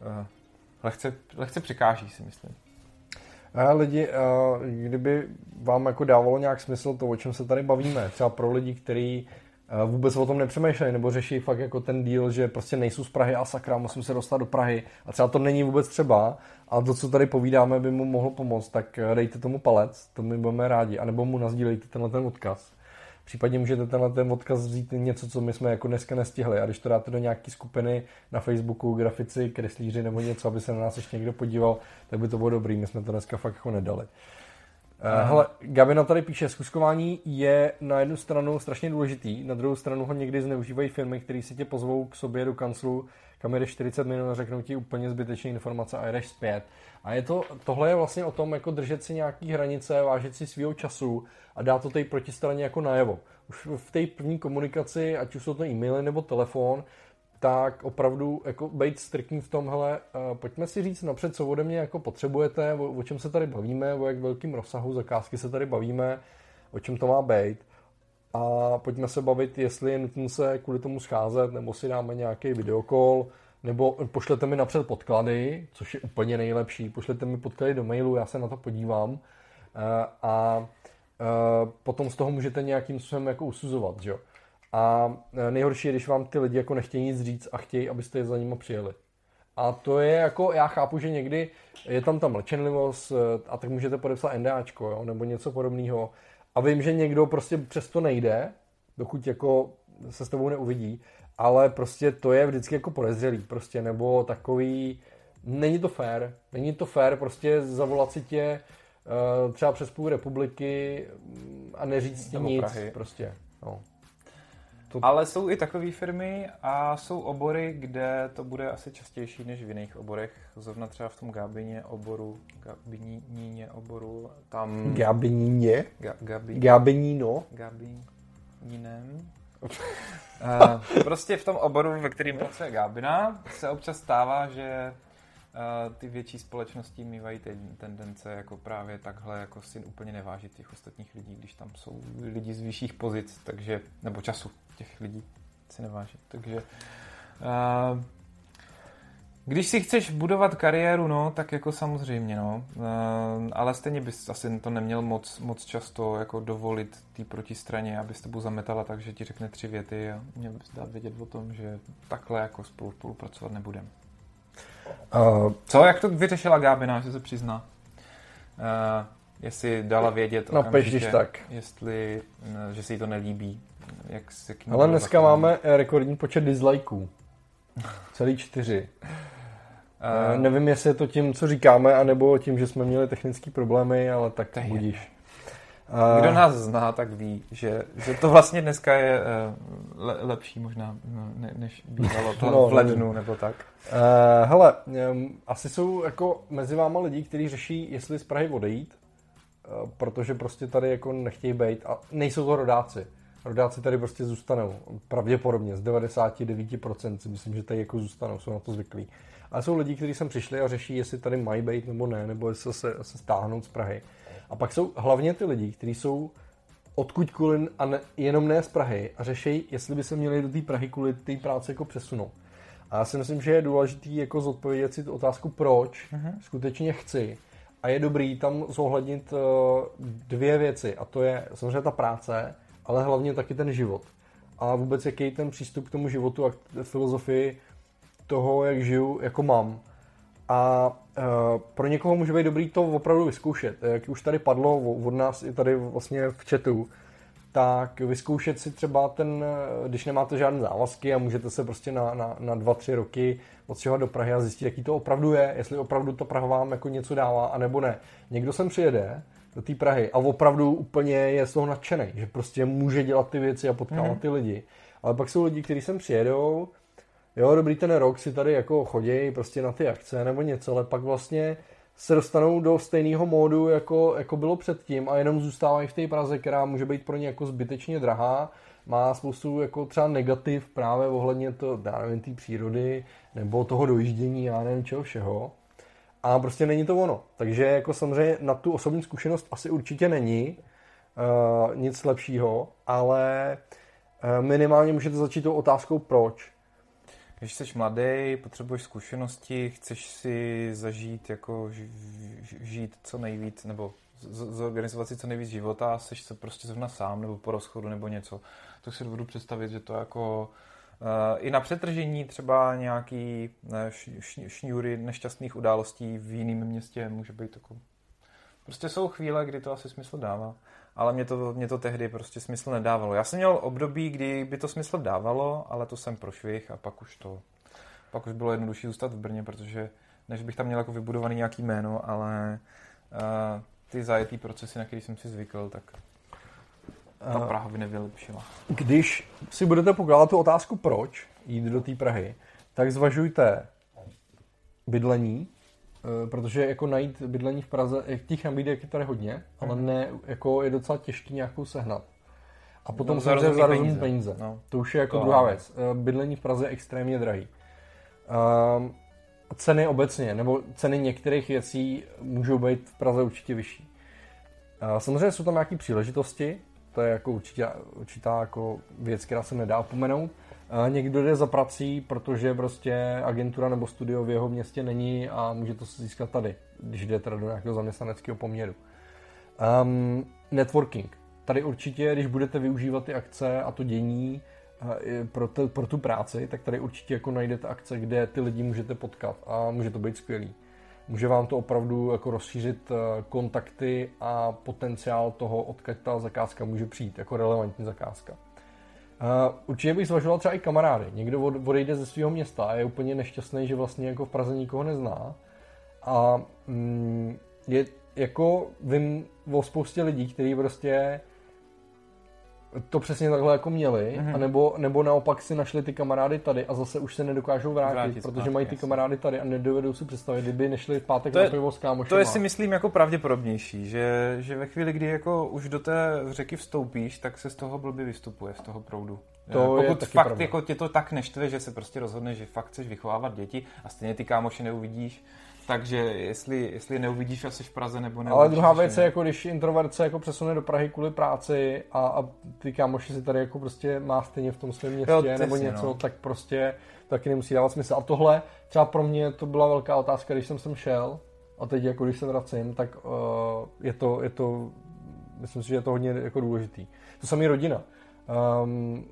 uh, lehce, lehce přikáží, si myslím. A lidi, kdyby vám jako dávalo nějak smysl to, o čem se tady bavíme, třeba pro lidi, kteří vůbec o tom nepřemýšlejí, nebo řeší fakt jako ten díl, že prostě nejsou z Prahy a sakra, musím se dostat do Prahy a třeba to není vůbec třeba a to, co tady povídáme, by mu mohlo pomoct, tak dejte tomu palec, to my budeme rádi, anebo mu nazdílejte tenhle ten odkaz Případně můžete tenhle ten odkaz vzít něco, co my jsme jako dneska nestihli. A když to dáte do nějaké skupiny na Facebooku, grafici, kreslíři nebo něco, aby se na nás ještě někdo podíval, tak by to bylo dobrý. My jsme to dneska fakt jako nedali. Uh, hele, Gabina tady píše, zkuskování je na jednu stranu strašně důležitý, na druhou stranu ho někdy zneužívají firmy, které si tě pozvou k sobě do kanclu, kam jdeš 40 minut a řeknou ti úplně zbytečné informace a jdeš zpět. A je to, tohle je vlastně o tom, jako držet si nějaký hranice, vážit si svého času a dát to té protistraně jako najevo. Už v té první komunikaci, ať už jsou to e-maily nebo telefon, tak opravdu jako být striktní v tom, hele, uh, pojďme si říct napřed, co ode mě jako potřebujete, o, o čem se tady bavíme, o jak velkým rozsahu zakázky se tady bavíme, o čem to má být. A pojďme se bavit, jestli je nutné se kvůli tomu scházet, nebo si dáme nějaký videokol, nebo pošlete mi napřed podklady, což je úplně nejlepší. Pošlete mi podklady do mailu, já se na to podívám. Uh, a uh, potom z toho můžete nějakým způsobem jako usuzovat, že jo. A e, nejhorší je, když vám ty lidi jako nechtějí nic říct a chtějí, abyste je za nimi přijeli. A to je jako, já chápu, že někdy je tam ta mlčenlivost a tak můžete podepsat NDAčko, jo, nebo něco podobného. A vím, že někdo prostě přesto nejde, dokud jako se s tebou neuvidí, ale prostě to je vždycky jako podezřelý, prostě, nebo takový, není to fér, není to fér prostě zavolat si tě uh, třeba přes půl republiky a neříct ti nic, Prahy. prostě, no. To... Ale jsou i takové firmy a jsou obory, kde to bude asi častější než v jiných oborech. Zrovna třeba v tom Gabině oboru, Gabiníně oboru, tam... Gabiníně? Ga, gabi... Gabiníno? Gabininem. Uh, prostě v tom oboru, ve kterým pracuje Gabina, se občas stává, že ty větší společnosti mývají ten, tendence jako právě takhle jako si úplně nevážit těch ostatních lidí, když tam jsou lidi z vyšších pozic, takže, nebo času těch lidí si nevážit. Takže uh, když si chceš budovat kariéru, no, tak jako samozřejmě, no. Uh, ale stejně bys asi to neměl moc, moc často jako dovolit té protistraně, aby s tebou zametala tak, že ti řekne tři věty a měl bys dát vědět o tom, že takhle jako spolu spolupracovat nebudeme. Uh, Co, jak to vyřešila Gábina, že se přizná? Uh, jestli dala vědět no, když tak. jestli, že se jí to nelíbí. Jak se k Ale dneska máme rekordní počet dislikeů. Celý čtyři. Uh, nevím, jestli je to tím, co říkáme, anebo tím, že jsme měli technické problémy, ale tak to budíš. Kdo nás zná, tak ví, že, že to vlastně dneska je eh, le, lepší možná, no, ne, než bývalo to no, v lednu nebo tak. Uh, hele, um, asi jsou jako mezi váma lidi, kteří řeší, jestli z Prahy odejít, uh, protože prostě tady jako nechtějí být a nejsou to rodáci. Rodáci tady prostě zůstanou, pravděpodobně z 99% si myslím, že tady jako zůstanou, jsou na to zvyklí. A jsou lidi, kteří sem přišli a řeší, jestli tady mají být nebo ne, nebo jestli se, se stáhnout z Prahy. A pak jsou hlavně ty lidi, kteří jsou odkud kvůli a ne, jenom ne z Prahy a řeší, jestli by se měli do té Prahy kvůli té práce jako přesunout. A já si myslím, že je důležité jako zodpovědět si tu otázku, proč uh-huh. skutečně chci. A je dobrý tam zohlednit uh, dvě věci. A to je samozřejmě ta práce, ale hlavně taky ten život. A vůbec jaký ten přístup k tomu životu a k filozofii toho, jak žiju, jako mám. A uh, pro někoho může být dobrý to opravdu vyzkoušet. Jak už tady padlo od nás i tady vlastně v chatu, tak vyzkoušet si třeba ten, když nemáte žádné závazky a můžete se prostě na, na, na dva, tři roky odstěhovat do Prahy a zjistit, jaký to opravdu je, jestli opravdu ta Praha vám jako něco dává, anebo ne. Někdo sem přijede do té Prahy a opravdu úplně je z toho nadšený, že prostě může dělat ty věci a potkávat mm-hmm. ty lidi. Ale pak jsou lidi, kteří sem přijedou, jo, dobrý ten rok si tady jako chodí prostě na ty akce nebo něco, ale pak vlastně se dostanou do stejného módu, jako, jako bylo předtím a jenom zůstávají v té Praze, která může být pro ně jako zbytečně drahá, má spoustu jako třeba negativ právě ohledně to, já nevím, té přírody nebo toho dojíždění, já nevím čeho všeho. A prostě není to ono. Takže jako samozřejmě na tu osobní zkušenost asi určitě není uh, nic lepšího, ale uh, minimálně můžete začít tou otázkou proč. Když jsi mladý, potřebuješ zkušenosti, chceš si zažít, jako žít co nejvíc, nebo zorganizovat si co nejvíc života, jsi se prostě zrovna sám, nebo po rozchodu, nebo něco, tak si dovedu představit, že to jako uh, i na přetržení třeba nějaký ne, šňůry nešťastných událostí v jiném městě může být jako... Prostě jsou chvíle, kdy to asi smysl dává ale mě to, mě to tehdy prostě smysl nedávalo. Já jsem měl období, kdy by to smysl dávalo, ale to jsem prošvih a pak už to, pak už bylo jednodušší zůstat v Brně, protože než bych tam měl jako vybudovaný nějaký jméno, ale uh, ty zajetý procesy, na který jsem si zvykl, tak ta Praha by nevylepšila. Když si budete pokládat tu otázku proč jít do té Prahy, tak zvažujte bydlení, eh, protože jako najít bydlení v Praze, těch nabídek je tady hodně, ale Mhm. ne, jako je docela těžký nějakou sehnat. A potom No, samozřejmě za peníze. peníze. No. To už je jako To druhá věc. Eh, Bydlení v Praze je extrémně drahý. Um, ceny obecně, nebo ceny některých věcí můžou být v Praze určitě vyšší. Uh, samozřejmě jsou tam nějaké příležitosti, to je jako určitě, určitá jako věc, která se nedá opomenout. Někdo jde za prací, protože prostě agentura nebo studio v jeho městě není a může to získat tady, když jde teda do nějakého zaměstnaneckého poměru. Um, networking. Tady určitě, když budete využívat ty akce a to dění eh, pro, te, pro tu práci, tak tady určitě jako najdete akce, kde ty lidi můžete potkat a může to být skvělý. Může vám to opravdu jako rozšířit eh, kontakty a potenciál toho, odkud ta zakázka může přijít, jako relevantní zakázka. Uh, určitě bych zvažoval třeba i kamarády. Někdo od, odejde ze svého města a je úplně nešťastný, že vlastně jako v Praze nikoho nezná. A mm, je jako vím o spoustě lidí, kteří prostě to přesně takhle jako měli, Mhm. mm-hmm. anebo, nebo naopak si našli ty kamarády tady a zase už se nedokážou vrátit, Vrátit protože zpátky, mají ty jasně. kamarády tady a nedovedou si představit, kdyby nešli v pátek To je- na pivo s kámošema. To je si myslím jako pravděpodobnější, že, že ve chvíli, kdy jako už do té řeky vstoupíš, tak se z toho blbě vystupuje, z toho proudu. To Eh, je Pokud taky fakt pravda. jako tě to tak neštve, že se prostě rozhodne, že fakt chceš vychovávat děti a stejně ty kámoše neuvidíš, takže jestli, jestli je neuvidíš asi v Praze nebo neuvidíš Ale druhá věc ne. je, jako když introvert se jako přesune do Prahy kvůli práci a, a ty kámoši si tady jako prostě má stejně v tom svém městě Jo, nebo jasně, něco, no. tak prostě taky nemusí dávat smysl. A tohle třeba pro mě to byla velká otázka, když jsem sem šel a teď jako když se vracím, tak uh, je, to, je to, myslím si, že je to hodně jako důležitý. To samý rodina. Um,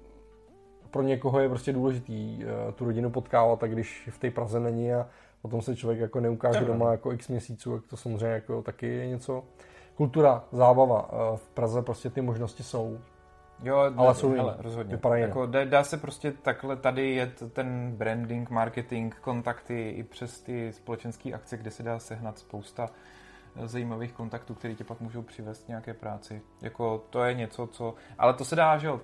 pro někoho je prostě důležitý uh, tu rodinu potkávat, tak když v té Praze není a potom se člověk jako neukáže je doma jako x měsíců, tak to samozřejmě jako taky je něco. Kultura, zábava, uh, v Praze prostě ty možnosti jsou. Jo, Ale jsou hele, rozhodně. Vypadají. Jako dá, dá, se prostě takhle tady jet ten branding, marketing, kontakty i přes ty společenské akce, kde se dá sehnat spousta eh, zajímavých kontaktů, které tě pak můžou přivést nějaké práci. Jako to je něco, co... Ale to se dá, že jo,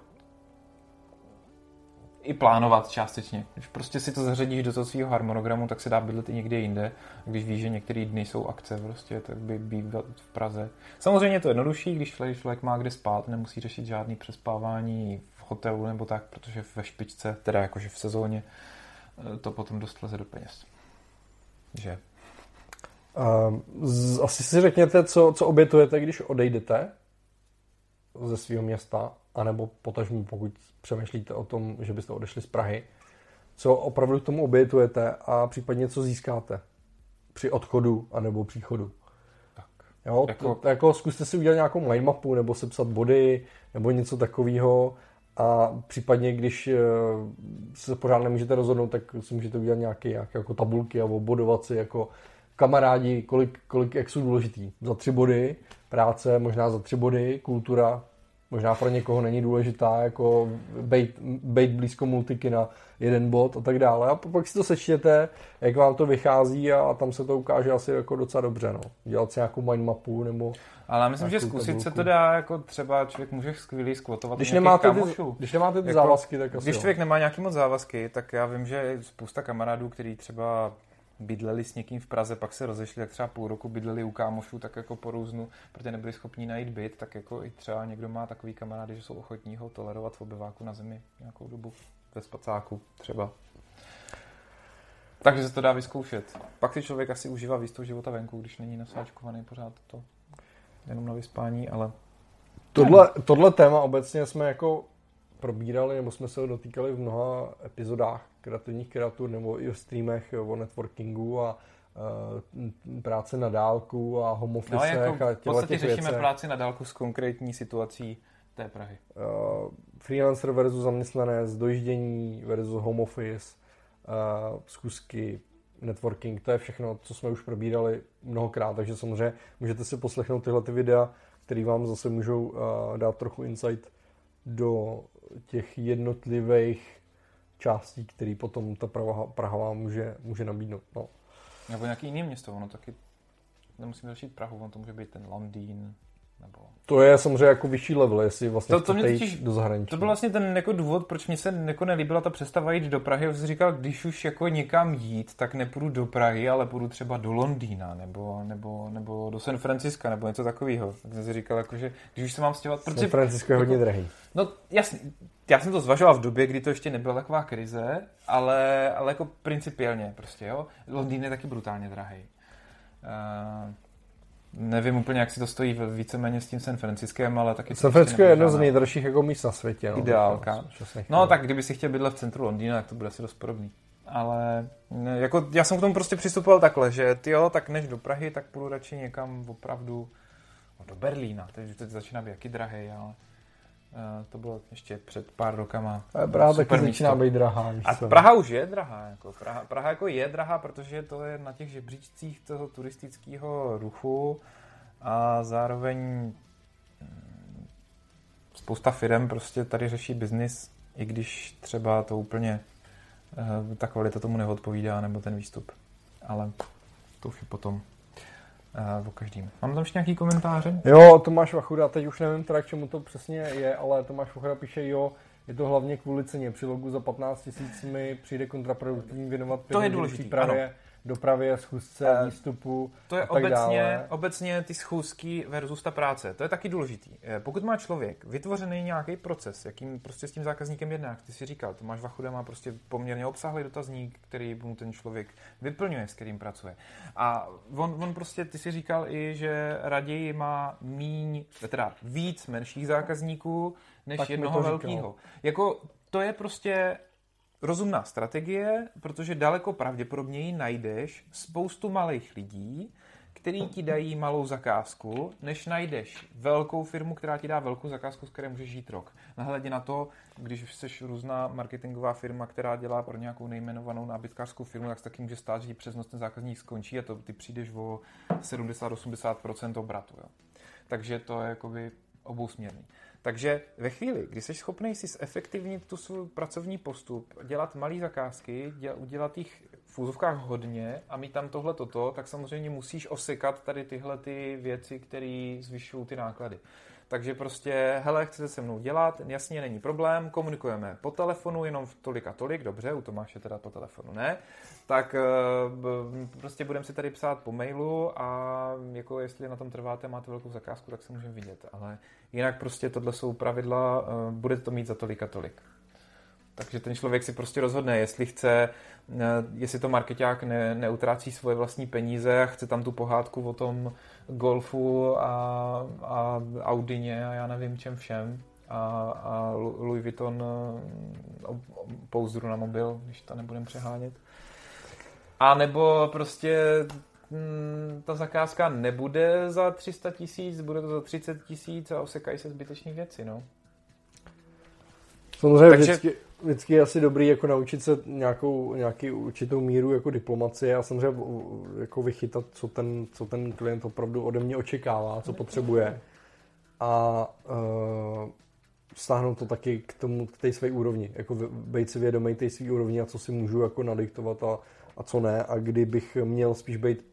i plánovat částečně. Když prostě si to zařadíš do toho svého harmonogramu, tak se dá bydlet i někde jinde. A když víš, že některé dny jsou akce, prostě, tak by bývat v Praze. Samozřejmě je to jednodušší, když člověk- má kde spát, nemusí řešit žádný přespávání v hotelu nebo tak, protože ve špičce, teda jakože v sezóně, eh, to potom dost leze do peněz. Že? Um, asi si řekněte, co, co obětujete, když odejdete ze svého města, anebo potažmu, pokud přemýšlíte o tom, že byste odešli z Prahy, co opravdu k tomu obětujete a případně co získáte při odchodu anebo příchodu. Tak. Jo, Jako-. To, to jako zkuste si udělat nějakou mindmapu nebo sepsat body nebo něco takového a případně, když eh, se pořád nemůžete rozhodnout, tak si můžete udělat nějaké, nějaké jako tabulky a obodovat si jako kamarádi, kolik, kolik jak jsou důležitý. Za tři body práce, možná za tři body kultura, možná pro někoho není důležitá, jako bejt, bejt blízko multiky na jeden bod a tak dále. A pak si to sečtěte, jak vám to vychází a, a tam se to ukáže asi jako docela dobře. No. Dělat si nějakou mindmapu nebo... Ale myslím, že zkusit se tabulku. to dá, jako třeba člověk může skvělý skvotovat Když nemáte, ty, když nemáte ty Jako, závazky, tak asi Když jo. člověk nemá nějaký moc závazky, tak já vím, že je spousta kamarádů, který třeba bydleli s někým v Praze, pak se rozešli, tak třeba půl roku bydleli u kámošů, tak jako po různu, protože nebyli schopni najít byt, tak jako i třeba někdo má takový kamarády, že jsou ochotní ho tolerovat v obyváku na zemi nějakou dobu ve spacáku třeba. Takže se to dá vyzkoušet. Pak si člověk asi užívá víc toho života venku, když není nasáčkovaný pořád to jenom na vyspání, ale Tohle, tohle téma obecně jsme jako probírali, nebo jsme se ho dotýkali v mnoha epizodách kreativních kreatur, nebo i v streamech o networkingu a uh, práce na dálku a home office no, jako a v podstatě těch řešíme věcech. práci na dálku s konkrétní situací té Prahy. Uh, freelancer versus zaměstnanec, dojíždění versus home office, uh, zkusky, networking, to je všechno, co jsme už probírali mnohokrát, takže samozřejmě můžete si poslechnout tyhle ty videa, které vám zase můžou uh, dát trochu insight do těch jednotlivých částí, které potom ta Praha, Praha vám může, může nabídnout. No. Nebo nějaký jiný město, ono taky nemusíme začít Prahu, on to může být ten Londýn, nebo... To je samozřejmě jako vyšší level, jestli vlastně To- to mě totiž- do zahraničí. To byl vlastně ten jako důvod, proč mi se jako nelíbila ta představa jít do Prahy. Já jsem říkal, když už jako někam jít, tak nepůjdu do Prahy, ale půjdu třeba do Londýna nebo, nebo, nebo do San Franciska nebo něco takového. Tak jsem si říkal, jako, že když už se mám stěhovat, San Francisco je hodně jako- drahý. No jasně, já jsem to zvažoval v době, kdy to ještě nebyla taková krize, ale, ale jako principiálně prostě, jo. Londýn je taky brutálně drahý. Uh, nevím úplně, jak si to stojí víceméně s tím San Franciskem, ale taky... to San prostě Francisco je jedno z nejdražších jako míst na světě. No, Ideálka. No tak kdyby si chtěl bydlet v centru Londýna, tak to bude asi dost podobný. Ale ne, jako já jsem k tomu prostě přistupoval takhle, že ty jo, tak než do Prahy, tak půjdu radši někam opravdu no, do Berlína. Teď, teď začíná být jaký drahý, ale to bylo ještě před pár rokama. Ale Praha taky začíná být drahá. Víš A co? Praha už je drahá. Jako Praha, Praha jako je drahá, protože to je na těch žebříčcích toho turistického ruchu a zároveň mm, spousta firm prostě tady řeší biznis, i když třeba to úplně eh, ta kvalita tomu neodpovídá, nebo ten výstup. Ale to už je potom o každým. Mám tam ještě nějaký komentáře? Jo, Tomáš Vachuda, teď už nevím teda, k čemu to přesně je, ale Tomáš Vachuda píše, jo, je to hlavně kvůli ceně. Při logu za 15 tisíc mi přijde kontraproduktivní věnovat To je důležitý, přípravě, dopravě, schůzce, Eh, výstupu To je a tak obecně, dále. obecně ty schůzky versus ta práce. To je taky důležitý. Eh, Pokud má člověk vytvořený nějaký proces, jakým prostě s tím zákazníkem jedná, jak ty si říkal, Tomáš Vachuda má prostě poměrně obsáhlý dotazník, který mu ten člověk vyplňuje, s kterým pracuje. A on, on prostě, ty si říkal i, že raději má míň, teda víc menších zákazníků, než Tak jednoho velkého. Jako to je prostě rozumná strategie, protože daleko pravděpodobněji najdeš spoustu malých lidí, který ti dají malou zakázku, než najdeš velkou firmu, která ti dá velkou zakázku, z které můžeš žít rok. Nahledě na to, když jsi různá marketingová firma, která dělá pro nějakou nejmenovanou nábytkářskou firmu, tak se taky může stát, že ti přes noc ten zákazník skončí a to ty přijdeš o 70-80% obratu. Jo. Takže to je jakoby obousměrný. Takže ve chvíli, kdy jsi schopný si zefektivnit tu svůj pracovní postup, dělat malé zakázky, děl, udělat jich v úzovkách hodně a mít tam tohle toto, tak samozřejmě musíš osekat tady tyhle ty věci, které zvyšují ty náklady. Takže prostě, hele, chcete se mnou dělat, jasně není problém, komunikujeme po telefonu jenom tolik a tolik, dobře, u Tomáše teda po telefonu ne, tak eh, prostě budeme si tady psát po mailu a jako jestli na tom trváte, máte velkou zakázku, tak se můžeme vidět, ale jinak prostě tohle jsou pravidla, eh, budete to mít za tolik a tolik. Takže ten člověk si prostě rozhodne, jestli chce, eh, jestli to marketák ne, neutrácí svoje vlastní peníze a chce tam tu pohádku o tom golfu a, a Audině a já nevím čem všem a, a Louis Vuitton eh, pouzdru na mobil, když to nebudem přehánět. A nebo prostě mm, ta zakázka nebude za 300 tisíc, bude to za 30 tisíc a osekají se zbytečné věci, no. Samozřejmě Takže- vždycky, vždycky je asi dobrý jako naučit se nějakou, nějaký určitou míru jako diplomacie a samozřejmě jako vychytat, co ten, co ten klient opravdu ode mě očekává, co potřebuje. A uh, stáhnout to taky k tomu, k té své úrovni. Jako být si vědomý té své úrovni a co si můžu jako nadiktovat a, a co ne. A kdybych měl spíš být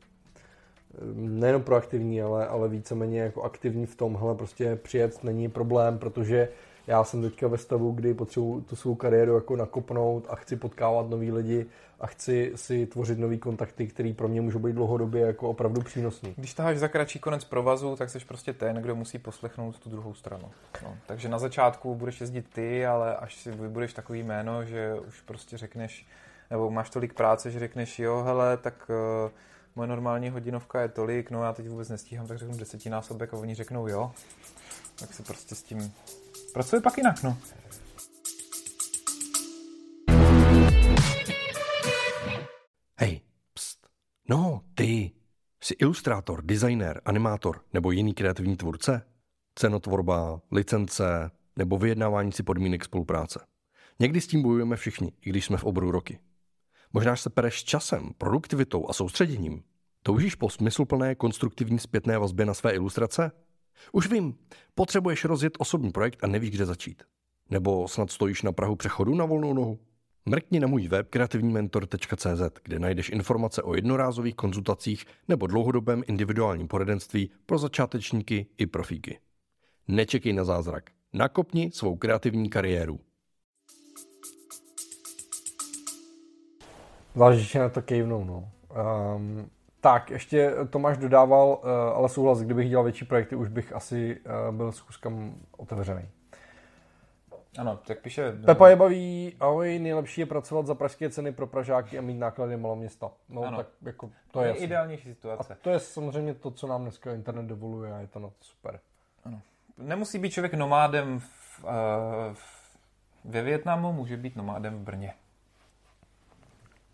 eh, nejenom proaktivní, ale, ale víceméně jako aktivní v tom, hele, prostě přijet není problém, protože já jsem teďka ve stavu, kdy potřebuji tu svou kariéru jako nakopnout a chci potkávat nový lidi a chci si tvořit nový kontakty, který pro mě můžou být dlouhodobě jako opravdu přínosný. Když taháš za kratší konec provazu, tak jsi prostě ten, kdo musí poslechnout tu druhou stranu. No, takže na začátku budeš jezdit ty, ale až si vybudeš takový jméno, že už prostě řekneš, nebo máš tolik práce, že řekneš, jo, hele, tak uh, moje normální hodinovka je tolik, no já teď vůbec nestíhám, tak řeknu desetinásobek a oni řeknou jo. Tak se prostě s tím pracuje pak jinak, no. Hej, pst. No, ty. Jsi ilustrátor, designer, animátor nebo jiný kreativní tvůrce? Cenotvorba, licence nebo vyjednávání si podmínek spolupráce. Někdy s tím bojujeme všichni, i když jsme v oboru roky. Možná se pereš časem, produktivitou a soustředěním. Toužíš po smysluplné konstruktivní zpětné vazbě na své ilustrace? Už vím, potřebuješ rozjet osobní projekt a nevíš, kde začít. Nebo snad stojíš na Prahu přechodu na volnou nohu? Mrkni na můj web kreativnímentor.cz, kde najdeš informace o jednorázových konzultacích nebo dlouhodobém individuálním poradenství pro začátečníky i profíky. Nečekej na zázrak. Nakopni svou kreativní kariéru. Záleží na to kejvnou, no. Um, tak, ještě Tomáš dodával, uh, ale souhlas, kdybych dělal větší projekty, už bych asi uh, byl zkuskám otevřený. Ano, tak píše... Pepa je baví, ahoj, nejlepší je pracovat za pražské ceny pro Pražáky a mít náklady malo města. No ano. tak jako to je, je ideálnější situace. A to je samozřejmě to, co nám dneska internet dovoluje a je to na to super. Ano. Nemusí být člověk nomádem v, uh, ve Větnamu, může být nomádem v Brně.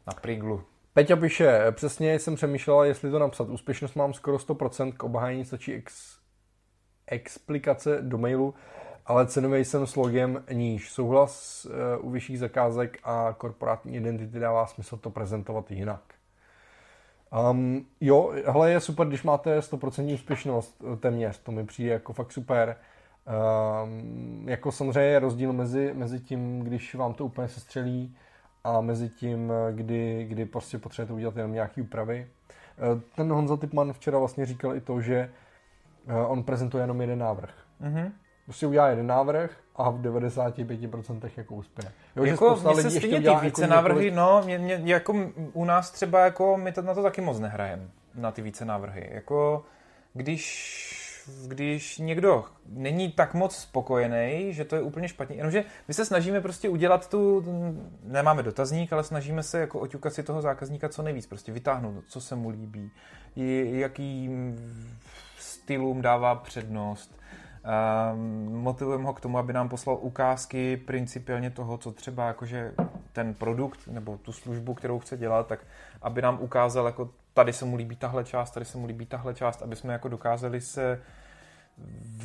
Na Priglu. Peťa píše, přesně jsem přemýšlela, jestli to napsat. Úspěšnost mám skoro 100%, k obhájení stačí ex, explikace do mailu ale cenový jsem s logem níž. Souhlas uh, u vyšších zakázek a korporátní identity dává smysl to prezentovat jinak. Um, jo, hele, je super, když máte 100% úspěšnost eh, téměř, to mi přijde jako fakt super. Um, jako samozřejmě je rozdíl mezi, mezi tím, když vám to úplně sestřelí a mezi tím, eh, kdy, kdy prostě potřebujete udělat jenom nějaký úpravy. Uh, ten Honza Typman včera vlastně říkal i to, že uh, on prezentuje jenom jeden návrh. Mm-hmm prostě udělá jeden návrh a v 95% jako uspěje. Jo, jako mně se stejně ty více jako návrhy, několik... no, mě, mě, jako u nás třeba jako my to na to taky moc nehrajeme, na ty více návrhy. Jako když když někdo není tak moc spokojený, že to je úplně špatně. Jenomže my se snažíme prostě udělat tu, nemáme dotazník, ale snažíme se jako oťukat si toho zákazníka co nejvíc, prostě vytáhnout, co se mu líbí, jaký stylům dává přednost, Ehm, motivujeme ho k tomu, aby nám poslal ukázky principiálně toho, co třeba jakože ten produkt nebo tu službu, kterou chce dělat, tak aby nám ukázal, jako tady se mu líbí tahle část, tady se mu líbí tahle část, aby jsme jako dokázali se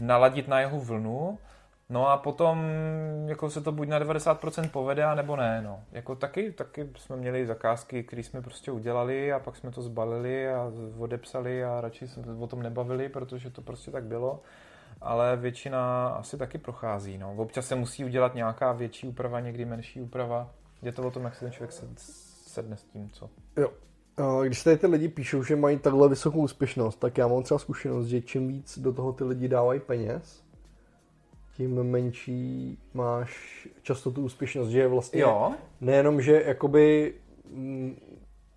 naladit na jeho vlnu. No a potom jako se to buď na 90% povede, nebo ne. No. Jako taky, taky jsme měli zakázky, které jsme prostě udělali a pak jsme to zbalili a odepsali a radši jsme o tom nebavili, protože to prostě tak bylo ale většina asi taky prochází. No. Občas se musí udělat nějaká větší úprava, někdy menší úprava. Je to o tom, jak se ten člověk sedne s tím, co. Jo. Když tady ty lidi píšou, že mají takhle vysokou úspěšnost, tak já mám třeba zkušenost, že čím víc do toho ty lidi dávají peněz, tím menší máš často tu úspěšnost, že je vlastně jo. nejenom, že jakoby m,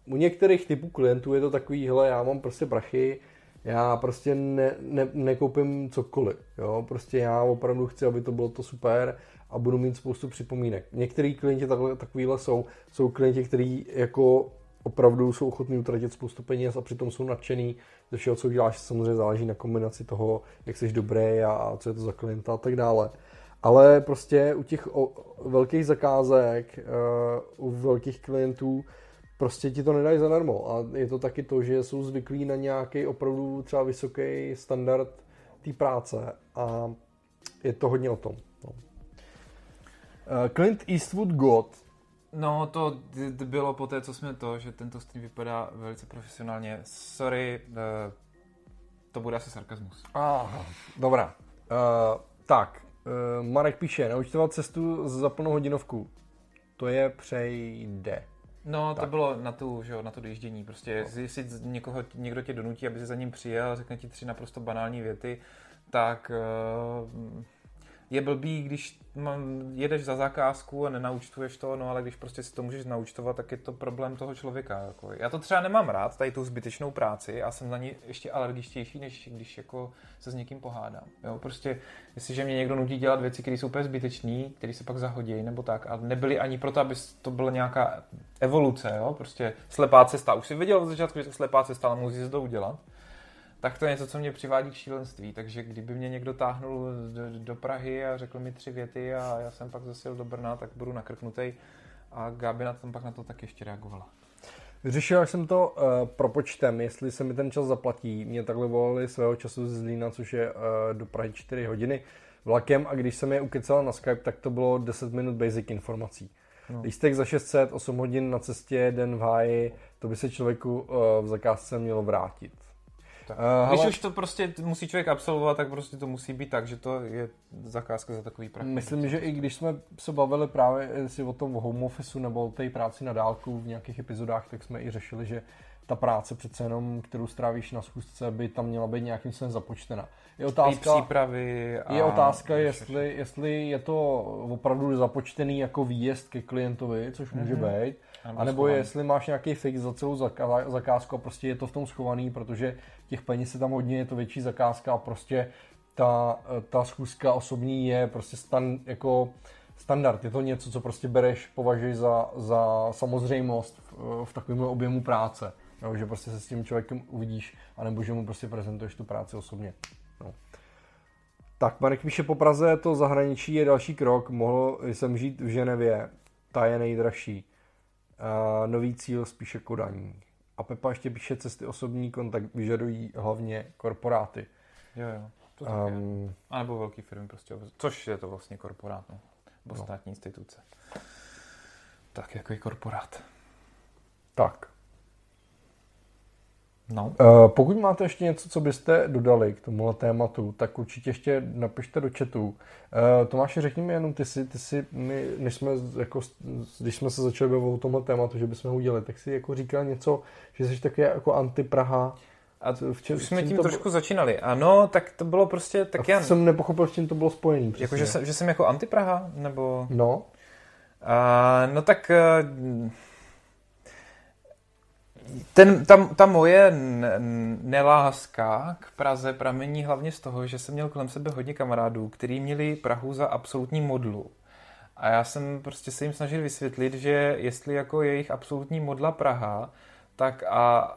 u některých typů klientů je to takový, hele, já mám prostě prachy, já prostě ne, ne, nekoupím cokoliv, jo, prostě já opravdu chci, aby to bylo to super a budu mít spoustu připomínek. Některý klienti takhle, takovýhle jsou, jsou klienti, kteří jako opravdu jsou ochotní utratit spoustu peněz a přitom jsou nadšený ze všeho, co děláš, samozřejmě záleží na kombinaci toho, jak jsi dobrý a, co je to za klienta a tak dále. Ale prostě u těch o, velkých zakázek, uh, u velkých klientů, prostě ti to nedají zadarmo. A je to taky to, že jsou zvyklí na nějaký opravdu třeba vysoký standard té práce a je to hodně o tom. No. Uh, Clint Eastwood God. No, to bylo po té, co jsme to, že tento stream vypadá velice profesionálně. Sorry, uh, to bude asi sarkazmus. Aha, dobrá. Uh, tak, uh, Marek píše, naučtovat cestu za plnou hodinovku. To je přejde. No, tak. to bylo na tu, že jo, na to dojíždění. Prostě, no. jestli někoho, někdo tě donutí, aby se za ním přijel a řekne ti tři naprosto banální věty, tak uh, je blbý, když jedeš za zakázku a nenaučtuješ to, no ale když prostě si to můžeš naučtovat, tak je to problém toho člověka. Jako. Já to třeba nemám rád, tady tu zbytečnou práci a jsem na ní ještě alergičtější, než když jako se s někým pohádám. Jo, prostě, jestliže mě někdo nutí dělat věci, které jsou úplně zbytečné, které se pak zahodí nebo tak, a nebyly ani proto, aby to byla nějaká evoluce, jo, prostě slepá cesta. Už si viděl od začátku, že to slepá cesta, ale musíš to udělat tak to je něco, co mě přivádí k šílenství. Takže kdyby mě někdo táhnul do, do Prahy a řekl mi tři věty a já jsem pak zasil do Brna, tak budu nakrknutý. A Gáby na tom pak na to tak ještě reagovala. Vyřešil jsem to uh, propočtem, jestli se mi ten čas zaplatí. Mě takhle volali svého času z Zlína, což je uh, do Prahy 4 hodiny vlakem a když jsem je ukecala na Skype, tak to bylo 10 minut basic informací. No. Lístek za 600, 8 hodin na cestě, den v háji, to by se člověku uh, v zakázce mělo vrátit. Tak. Uh, Když hele, už to prostě musí člověk absolvovat, tak prostě to musí být tak, že to je zakázka za takový prach. Myslím, že i když jsme se bavili právě si o tom home officeu nebo o té práci na dálku v nějakých epizodách, tak jsme i řešili, že ta práce přece jenom, kterou strávíš na schůzce, by tam měla být nějakým způsobem započtena. Je otázka, přípravy a... je otázka jestli, jestli je to opravdu započtený jako výjezd ke klientovi, což může Mhm. být, Nebo a nebo schovaný. jestli máš nějaký fix za celou zakázku a prostě je to v tom schovaný, protože těch peněz je tam hodně, je to větší zakázka a prostě ta, ta schůzka osobní je prostě stan, jako standard. Je to něco, co prostě bereš, považuješ za, za samozřejmost v, v takovém objemu práce. Jo, že prostě se s tím člověkem uvidíš, anebo že mu prostě prezentuješ tu práci osobně. No. Tak, Marek píše po Praze, to zahraničí je další krok. Mohl jsem žít v Ženevě, ta je nejdražší. Uh, nový cíl spíše Kodaní. A Pepa ještě píše, cesty osobní kontakt vyžadují hlavně korporáty. Jo, jo. To tak um, je. A nebo velký firmy prostě, což je to vlastně korporát, no. Nebo No. státní instituce. Tak jako i korporát. tak. No. Uh, pokud máte ještě něco, co byste dodali k tomuhle tématu, tak určitě ještě napište do chatu. Uh, Tomáši, řekni mi jenom, ty si, ty si my, než jsme, jako, když jsme se začali bavit o tomhle tématu, že bychom ho udělali, tak si jako říkal něco, že jsi taky jako anti-Praha. A v čem, už jsme tím to trošku začínali. Ano, tak to bylo prostě, tak já... jsem nepochopil, s čím to bylo spojený. přesně. Jako, že jsem, že jsem jako antipraha, nebo... No, A, no tak eh, ten, ta, ta moje neláska k Praze pramení hlavně z toho, že jsem měl kolem sebe hodně kamarádů, kteří měli Prahu za absolutní modlu. A já jsem prostě se jim snažil vysvětlit, že jestli jako jejich absolutní modla Praha, tak a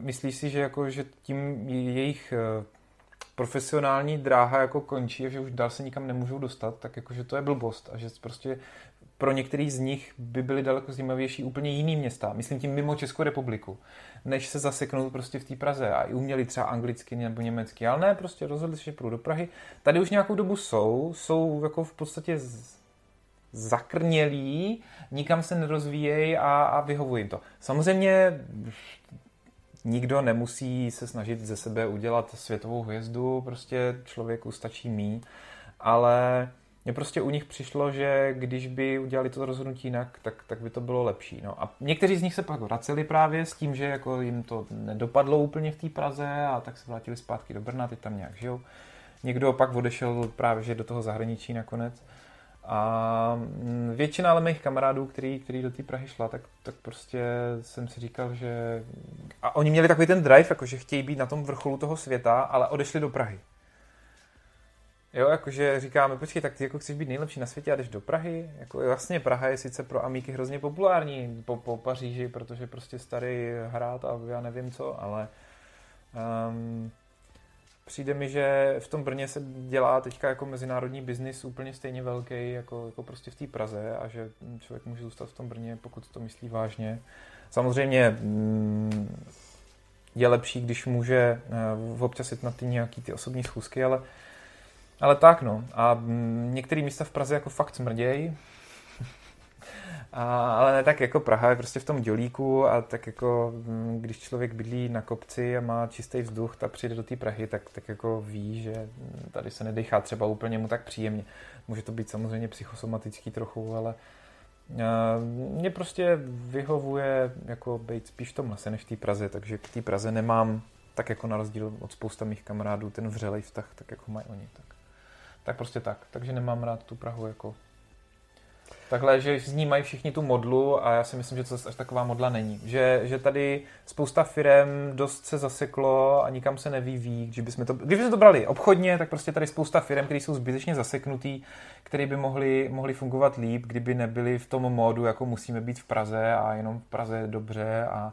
myslíš si, že jako, že tím jejich eh, profesionální dráha jako končí a že už dál se nikam nemůžou dostat, tak jakože to je blbost a že prostě pro některý z nich by byly daleko zajímavější úplně jiný města, myslím tím mimo Českou republiku, než se zaseknout prostě v té Praze a i uměli třeba anglicky nebo německy, ale ne, prostě rozhodli se, že půjdu do Prahy. Tady už nějakou dobu jsou, jsou jako v podstatě zakrnělí, nikam se nerozvíjejí a, a vyhovují to. Samozřejmě nikdo nemusí se snažit ze sebe udělat světovou hvězdu, prostě člověku stačí mý, ale mně prostě u nich přišlo, že když by udělali to rozhodnutí jinak, tak, tak by to bylo lepší. No. A někteří z nich se pak vraceli právě s tím, že jako jim to nedopadlo úplně v té Praze a tak se vrátili zpátky do Brna, teď tam nějak žijou. Někdo pak odešel právě že do toho zahraničí nakonec. A mm, většina ale mých kamarádů, který, který do té Prahy šla, tak, tak prostě jsem si říkal, že... A oni měli takový ten drive, jako že chtějí být na tom vrcholu toho světa, ale odešli do Prahy. Jo, jakože říkáme, počkej, tak ty jako chceš být nejlepší na světě a jdeš do Prahy? Jako jasně, Praha je sice pro amíky hrozně populární po, po Paříži, protože prostě starý hrát a já nevím co, ale um, přijde mi, že v tom Brně se dělá teďka jako mezinárodní biznis úplně stejně velký jako, jako prostě v té Praze a že člověk může zůstat v tom Brně, pokud to myslí vážně. Samozřejmě mm, je lepší, když může uh, občas jít na ty nějaký ty osobní schůzky, ale ale tak no. A některé místa v Praze jako fakt smrdějí. A, ale ne tak jako Praha je prostě v tom dělíku a tak jako mm, když člověk bydlí na kopci a má čistý vzduch a přijde do té Prahy, tak, tak jako ví, že tady se nedechá třeba úplně mu tak příjemně. Může to být samozřejmě psychosomatický trochu, ale mě prostě vyhovuje jako být spíš v tom lese než v té Praze, takže k té Praze nemám tak jako na rozdíl od spousta mých kamarádů ten vřelej vztah, tak jako mají oni. Tak. Tak prostě tak. Takže nemám rád tu Prahu jako Takhle, že z ní mají všichni tu modlu a já si myslím, že to až taková modla není. Že, že tady spousta firem dost se zaseklo a nikam se nevyvíjí. Když bychom to, když bychom to brali obchodně, tak prostě tady spousta firem, které jsou zbytečně zaseknutý, které by mohly, mohly fungovat líp, kdyby nebyly v tom módu, jako musíme být v Praze a jenom v Praze dobře a,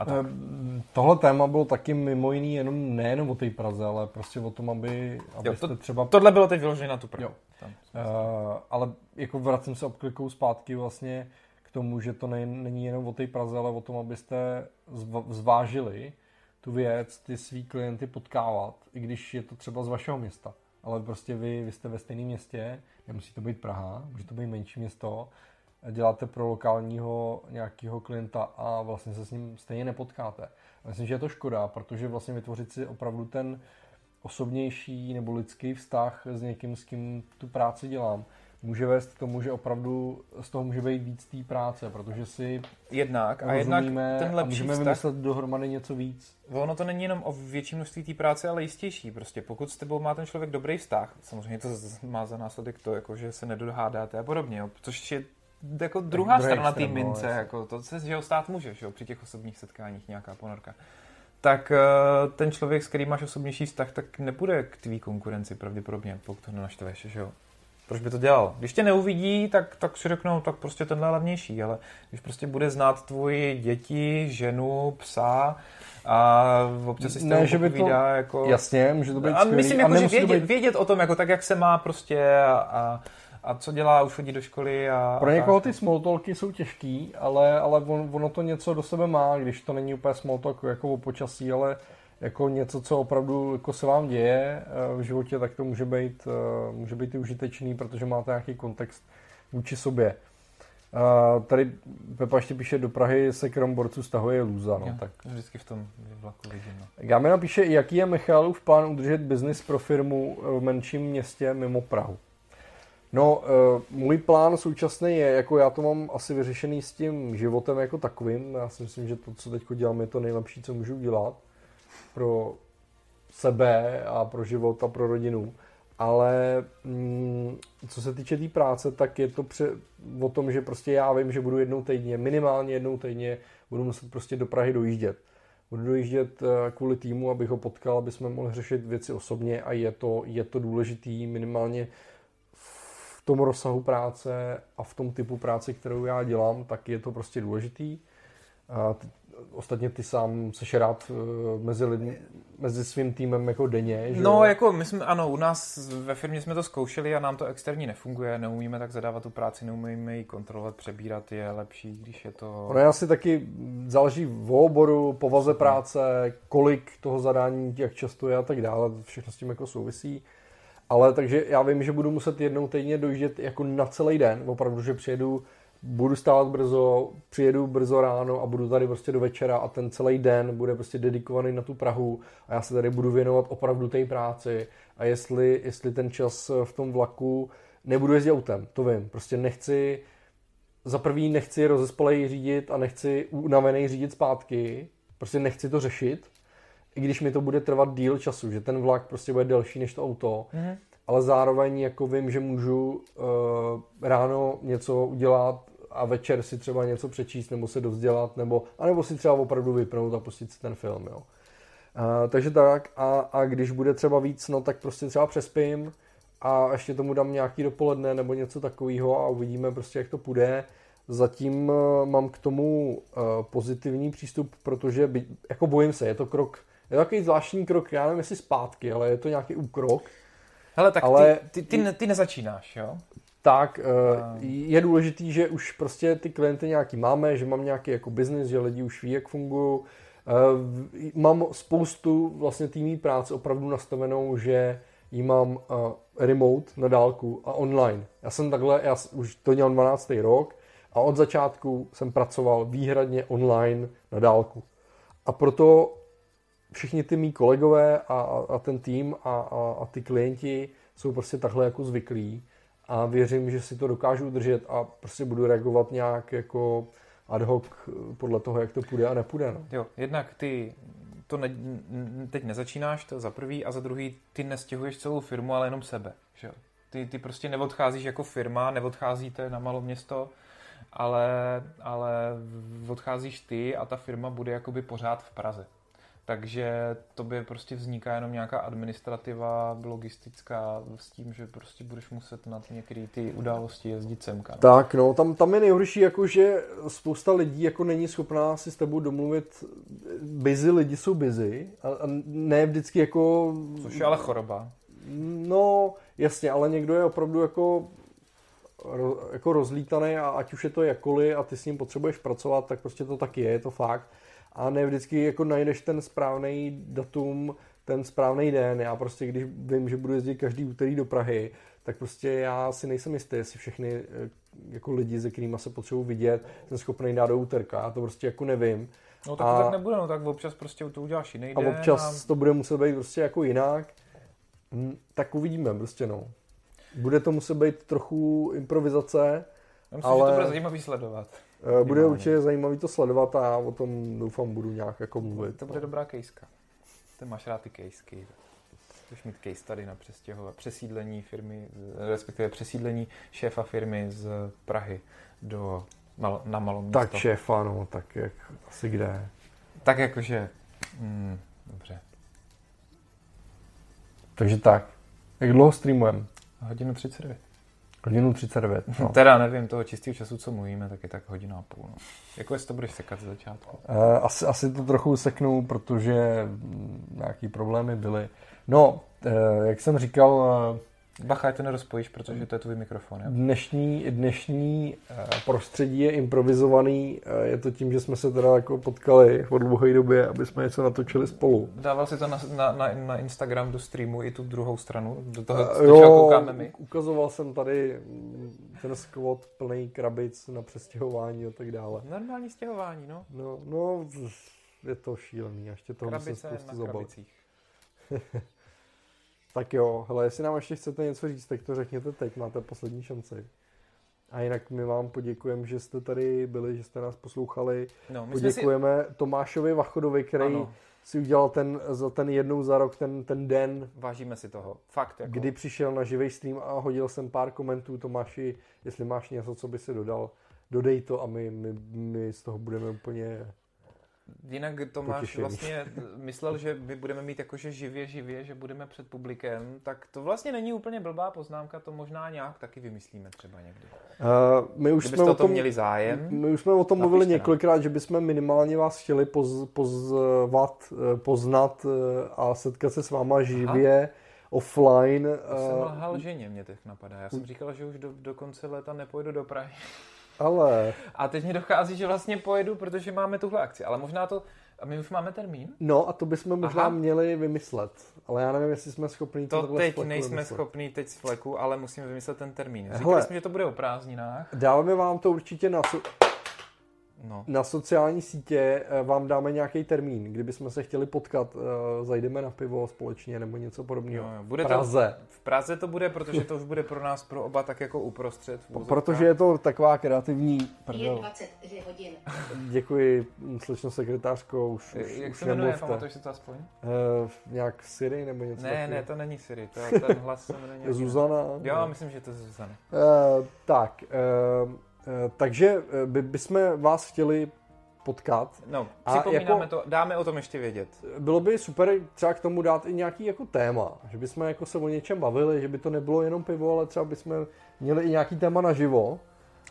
a tak. Eh, Tohle téma bylo taky mimo jiný jenom nejenom o té Praze, ale prostě o tom, aby, abyste Jo, to, třeba... Tohle bylo teď vyložené na tu Prahu. Jo. Tam. Uh, ale jako vracím se obklikou zpátky vlastně k tomu, že to ne, není jenom o té Praze, ale o tom, abyste zvážili tu věc, ty svý klienty potkávat, i když je to třeba z vašeho města. Ale prostě vy, vy jste ve stejném městě, nemusí to být Praha, může to být menší město děláte pro lokálního nějakého klienta a vlastně se s ním stejně nepotkáte. Myslím, že je to škoda, protože vlastně vytvořit si opravdu ten osobnější nebo lidský vztah s někým, s kým tu práci dělám, může vést k tomu, že opravdu z toho může být víc té práce, protože si jednak a jednak ten lepší a můžeme vztah, vymyslet dohromady něco víc. Ono to není jenom o větší množství té práce, ale jistější. Prostě pokud s tebou má ten člověk dobrý vztah, samozřejmě to má za následek to, jako, že se nedohádáte a podobně, jo, což je jako druhá tak strana té mince, jako to se jeho stát může, že jo, při těch osobních setkáních nějaká ponorka tak uh, ten člověk, s kterým máš osobnější vztah, tak nebude k tvý konkurenci pravděpodobně, pokud to nenaštveš, že jo. Proč by to dělal? Když tě neuvidí, tak, tak si řeknou, tak prostě tenhle je levnější, ale když prostě bude znát tvoji děti, ženu, psa a občas si s ne, že by to, jako... Jasně, může to být A myslím, jako, že vědět, být... vědět o tom, jako tak, jak se má prostě a, a a co dělá, už chodí do školy a... Pro někoho ty small talky jsou těžký, ale, ale on, ono to něco do sebe má, když to není úplně small talk jako o počasí, ale jako něco, co opravdu jako se vám děje eh, v životě, tak to může být, eh, může být i užitečný, protože máte nějaký kontext vůči sobě. Uh, tady Pepa ještě píše, do Prahy se krom borců stahuje lůza. No, jo, tak. Vždycky v tom vlaku vidím. No. Gámina píše, jaký je Michalův plán udržet biznis pro firmu v menším městě mimo Prahu. No, uh, můj plán současný je, jako já to mám asi vyřešený s tím životem jako takovým. Já si myslím, že to, co teď dělám, je to nejlepší, co můžu dělat pro sebe a pro život a pro rodinu. Ale mm, co se týče té tý práce, tak je to pře- o tom, že prostě já vím, že budu jednou týdně, minimálně jednou týdně, budu muset prostě do Prahy dojíždět. Budu dojíždět eh, kvůli týmu, abych ho potkal, aby jsme mohli řešit věci osobně a je to, je to důležitý minimálně tom rozsahu práce a v tom typu práce, kterou já dělám, tak je to prostě důležitý. A ostatně ty sám seš rád eh, mezi, lidmi, mezi svým týmem jako denně, že No, jako my jsme, ano, u nás ve firmě jsme to zkoušeli a nám to externí nefunguje, neumíme tak zadávat tu práci, neumíme ji kontrolovat, přebírat, je lepší, když je to... Ono asi taky záleží v oboru, povaze práce, kolik toho zadání, jak často je a tak dále, všechno s tím jako souvisí. Ale takže já vím, že budu muset jednou týdně dojíždět jako na celý den, opravdu, že přijedu, budu stávat brzo, přijedu brzo ráno a budu tady prostě do večera a ten celý den bude prostě dedikovaný na tu Prahu a já se tady budu věnovat opravdu té práci. A jestli, jestli ten čas v tom vlaku nebudu jezdit autem, to vím, prostě nechci, za prvý nechci rozespalej řídit a nechci unavený řídit zpátky, prostě nechci to řešit, i když mi to bude trvat díl času, že ten vlak prostě bude delší než to auto, mm-hmm. ale zároveň jako vím, že můžu uh, ráno něco udělat a večer si třeba něco přečíst nebo se dovzdělat, nebo, anebo si třeba opravdu vypnout a pustit si ten film, jo. Uh, takže tak a, a když bude třeba víc, no tak prostě třeba přespím a ještě tomu dám nějaký dopoledne nebo něco takového a uvidíme prostě, jak to půjde. Zatím uh, mám k tomu uh, pozitivní přístup, protože by, jako bojím se, je to krok je to takový zvláštní krok, já nevím jestli zpátky, ale je to nějaký úkrok. Hele, tak ale... ty, ty, ty, ty nezačínáš, jo? Tak, eh, je důležitý, že už prostě ty klienty nějaký máme, že mám nějaký jako biznis, že lidi už ví, jak fungují. Eh, mám spoustu vlastně týmí práce opravdu nastavenou, že ji mám eh, remote na dálku a online. Já jsem takhle, já už to dělám 12. rok a od začátku jsem pracoval výhradně online na dálku. A proto všichni ty mý kolegové a, a, a ten tým a, a, a ty klienti jsou prostě takhle jako zvyklí a věřím, že si to dokážu udržet a prostě budu reagovat nějak jako ad hoc podle toho, jak to půjde a nepůjde. No. Jo, jednak ty to ne, teď nezačínáš, to za prvý, a za druhý ty nestěhuješ celou firmu, ale jenom sebe. Že? Ty, ty prostě neodcházíš jako firma, neodcházíte na malo město, ale, ale odcházíš ty a ta firma bude jakoby pořád v Praze. Takže to by prostě vzniká jenom nějaká administrativa logistická s tím, že prostě budeš muset na některé ty události jezdit semka. No. Tak, no, tam, tam je nejhorší, jako, že spousta lidí jako není schopná si s tebou domluvit. Busy lidi jsou busy a, a ne vždycky jako... Což je ale choroba. No, jasně, ale někdo je opravdu jako jako rozlítaný a ať už je to jakkoliv a ty s ním potřebuješ pracovat, tak prostě to tak je, je to fakt a ne vždycky jako najdeš ten správný datum, ten správný den. Já prostě, když vím, že budu jezdit každý úterý do Prahy, tak prostě já si nejsem jistý, jestli všechny eh, jako lidi, se kterými se potřebuji vidět, jsem schopný dát do úterka. Já to prostě jako nevím. No tak a, to tak nebude, no tak občas prostě to uděláš jiný A občas a... to bude muset být prostě jako jinak. Hm, tak uvidíme prostě no. Bude to muset být trochu improvizace. Já myslím, ale... že to bude zajímavý sledovat. Eh, bude určitě zajímavý to sledovat a já o tom doufám budu nějak jako mluvit. To bude dobrá kejska. Ty máš rád ty kejsky. Chceš mít case tady na přestěhovat, přesídlení firmy, respektive přesídlení šéfa firmy z Prahy do mal, na malou místo. Tak šéfa, no, tak jak asi kde. Tak jakože, mm, dobře. Takže tak. Jak dlouho streamujeme? Hodinu 39. Hodinu 39. No. Teda nevím, toho čistého času, co mluvíme, tak je tak hodina a půl. No. Jako jestli to budeš sekat z začátku? Uh, asi, asi to trochu seknu, protože nějaký problémy byly. No, uh, jak jsem říkal, Bacha, to nerozpojíš, protože to je tvůj mikrofon. Jo? Dnešní, dnešní eh, prostředí je improvizovaný. Eh, je to tím, že jsme se teda jako potkali v dlouhé době, aby jsme něco natočili spolu. Dával si to na, na, na, na Instagram do streamu i tu druhou stranu? Do toho, uh, jo, koukáme my? ukazoval jsem tady ten squat plný krabic na přestěhování a tak dále. Normální stěhování, no. No, no je to šílený. Ještě toho Krabice musím spoustu zabat. Tak jo, hele, jestli nám ještě chcete něco říct, tak to řekněte teď, máte poslední šanci. A jinak my vám poděkujeme, že jste tady byli, že jste nás poslouchali. No, Poděkujeme si... Tomášovi Vachodovi, který ano. si udělal ten, za ten jednou za rok ten, ten den. Vážíme si toho. Fakt. Jako... Kdy přišel na živý stream a hodil jsem pár komentů. Tomáši, jestli máš něco, co by si dodal, dodej to a my, my, my z toho budeme úplně Jinak Tomáš Potěšení. vlastně myslel, že my budeme mít jakože živě, živě, že budeme před publikem, tak to vlastně není úplně blbá poznámka, to možná nějak taky vymyslíme třeba někdy. Uh, my už jsme o tom, měli zájem. My už jsme o tom mluvili několikrát, že bychom minimálně vás chtěli poz, pozvat, eh, poznat eh, a setkat se s váma živě. Aha offline. Já jsem lhal ženě, mě teď napadá. Já jsem říkal, že už do, do konce léta nepojdu do Prahy. Ale... A teď mi dochází, že vlastně pojedu, protože máme tuhle akci. Ale možná to... A my už máme termín? No a to bychom možná Aha. měli vymyslet. Ale já nevím, jestli jsme schopni to teď nejsme vymyslet. schopni teď z fleku, ale musíme vymyslet ten termín. Říkali Hele, jsme, že to bude o prázdninách. Dáme vám to určitě na... No. Na sociální sítě eh, vám dáme nějaký termín, kdybychom se chtěli potkat, eh, zajdeme na pivo společně nebo něco podobného. No, bude Praze. To, v Praze to bude, protože to už bude pro nás, pro oba tak jako uprostřed. Protože je to taková kreativní... Je 23 hodin. Děkuji, slečno sekretářko, už, už Jak už se jmenuje, pamatuješ si to aspoň? Uh, nějak Siri nebo něco Ne, takový? ne, to není Siri, to, ten hlas se jmenuje Zuzana? Jo, ne. myslím, že to je Zuzana. Uh, tak, uh, Eh, takže eh, by, bychom vás chtěli potkat. No, připomínáme jako, to, dáme o tom ještě vědět. Bylo by super třeba k tomu dát i nějaký jako téma, že bychom jako se o něčem bavili, že by to nebylo jenom pivo, ale třeba bychom měli i nějaký téma naživo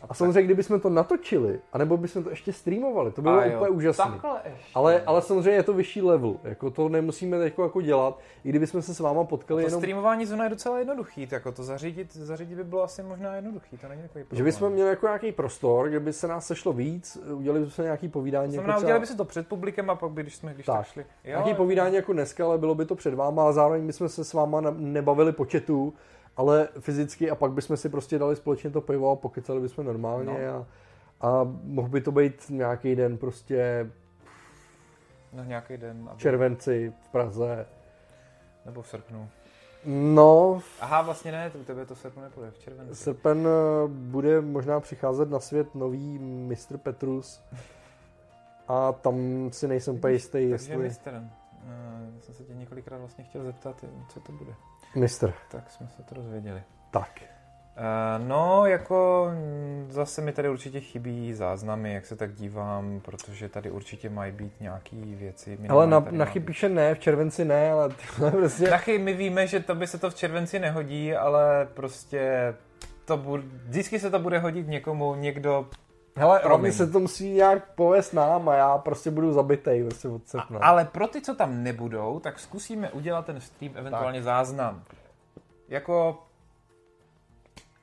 a samozřejmě, kdybychom to natočili, anebo bychom to ještě streamovali, to by bylo úplně úžasné. Ale, ale samozřejmě je to vyšší level, jako to nemusíme teď jako dělat, i kdybychom se s váma potkali to jenom... streamování zóna je docela jednoduchý, jako to zařídit, zařídit by bylo asi možná jednoduchý, to není takový problém. Že bychom měli jako nějaký prostor, kde by se nás sešlo víc, udělali bychom nějaký povídání. Znamená, jako třeba... udělali by se to před publikem a pak by, když jsme když tak, tak šli. Jo, nějaký jako... povídání jako dneska, ale bylo by to před váma a zároveň bychom se s váma nebavili po chatu, ale fyzicky a pak bychom si prostě dali společně to pivo a pokecali bychom normálně no. a, a mohl by to být nějaký den prostě No nějaký den. Aby... červenci v Praze. Nebo v srpnu. No. Aha, vlastně ne, u tebe to v srpnu nepůjde, v červenci. Srpen eh, bude možná přicházet na svět nový Mr. Petrus. A tam si nejsem úplně jistý, Takže jestli... mistr. Uh, jsem se tě několikrát vlastně chtěl zeptat, co to bude. Mistr. Tak jsme se to dozvěděli. Tak. Uh, no, jako mm, zase mi tady určitě chybí záznamy, jak se tak dívám, protože tady určitě mají být nějaký věci. Ale na, na píše ne, v červenci ne, ale prostě... Nachy, my víme, že to by se to v červenci nehodí, ale prostě to bude, vždycky se to bude hodit někomu, někdo Hele, oni se to musí nějak povést nám a já prostě budu zabitej prostě od srpna. Ale pro ty, co tam nebudou, tak zkusíme udělat ten stream, eventuálně tak. záznam. Jako,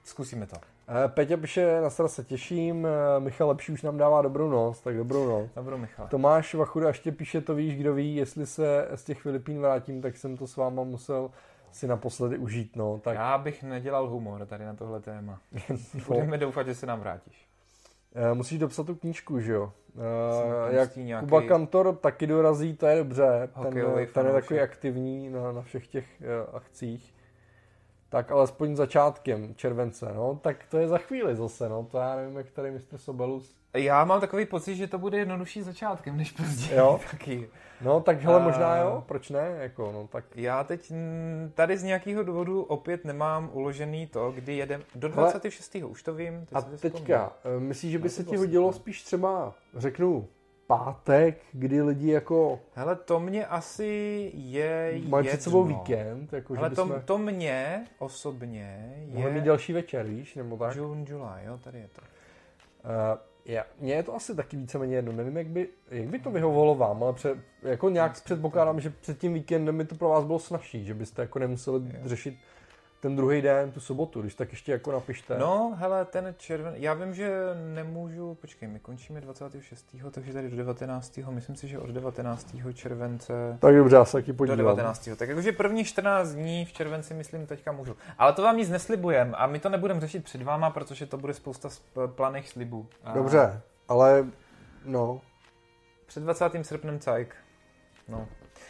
zkusíme to. Eh, Peťa píše, na se těším, eh, Michal Lepší už nám dává dobrou noc, tak dobrou noc. Dobrou, Michal. Tomáš Vachuda ještě píše, to víš, kdo ví, jestli se z těch Filipín vrátím, tak jsem to s váma musel si naposledy užít, no. Tak, Já bych nedělal humor tady na tohle téma. Budeme doufat, že se nám vrátíš. Eh, musíš dopsat tu knížku, že jo? Tam Jak nějaký Kuba Kantor taky dorazí, to je dobře. Ten, hokejový ten je takový aktivní na, na všech těch uh, akcích. Tak alespoň začátkem července, no. Tak to je za chvíli zase, no. To já nevím, jak tady mistr Sobelus. Já mám takový pocit, že to bude jednodušší začátkem než později. Jo? Taky. No, tak hele, A- možná jo, proč ne? Jako, no, tak Já teď tady z nějakého důvodu opět nemám uložený to, kdy jedem do Hele. 26. už to vím. Teď A teďka, eh, myslíš, že by No, se ti bylo hodilo spíš třeba, řeknu, pátek, kdy lidi jako Hele, to mě asi je mají před sebou víkend, jako že Ale to, bychom to mě osobně mohli mít je další večer, víš, nebo tak? June, July, jo, tady je to. Uh, já, mně je to asi taky víceméně jedno, nevím, jak by, jak by to vyhovovalo vám, ale před, jako nějak předpokládám, že před tím víkendem by to pro vás bylo snažší, že byste jako nemuseli Jo. řešit ten druhý den, tu sobotu, když tak ještě jako napište. No, hele, ten červen, já vím, že nemůžu, počkej, my končíme 26. takže tady do 19. Myslím si, že od 19. července Tak dobře, já se taky do podívám. 19. Tak jakože první 14 dní v červenci, myslím, teďka můžu. Ale to vám nic neslibujem a my to nebudeme řešit před váma, protože to bude spousta sp- planých slibů. A Dobře, ale no, Před 20. srpnem cajk. No.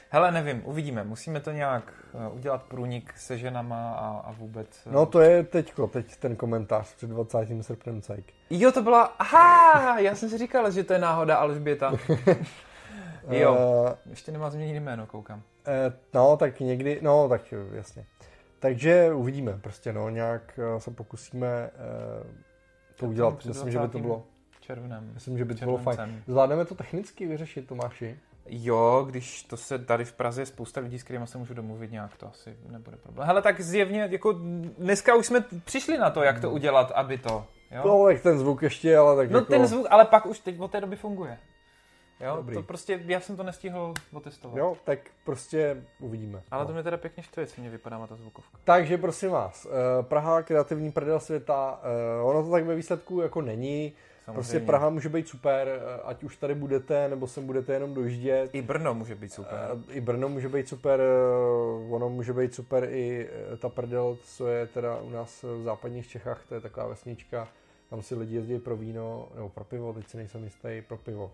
Hele, nevím, uvidíme. Musíme to nějak uh, udělat průnik se ženama a, a vůbec... eh, no to je teďko, teď ten komentář před 20. srpnem cajk. Jo, to byla... Aha, já jsem si říkal, že to je náhoda Alžběta. jo, Eh, ještě nemá změnit jméno, koukám. Eh, no, tak někdy, no, tak jasně. Takže uvidíme, prostě no, nějak eh, se pokusíme eh, to udělat. Myslím, že by to 20. bylo, Červnem. myslím, že by to bylo fajn. Zvládneme to technicky vyřešit, Tomáši? Jo, když to se tady v Praze je spousta lidí, s kterými se můžu domluvit nějak, to asi nebude problém. Hele, tak zjevně, jako dneska už jsme přišli na to, jak to udělat, aby to, jo? No, tak ten zvuk ještě, ale tak No jako, ten zvuk, ale pak už teď od té doby funguje. Jo, Dobrý. to prostě, já jsem to nestihl otestovat. Jo, tak prostě uvidíme. Ale no. to mě teda pěkně štve, co mě vypadá má ta zvukovka. Takže prosím vás, eh, Praha, kreativní prdel světa, eh, ono to tak ve výsledku jako není. Prostě Samozřejmě. Praha může být super, eh, ať už tady budete, nebo sem budete jenom dojíždět. I Brno může být super. Eh, I Brno může být super, eh, ono může být super i ta prdel, co je teda u nás v západních Čechách, to je taková vesnička, tam si lidi jezdí pro víno, nebo pro pivo, teď si nejsem jistý, pro pivo.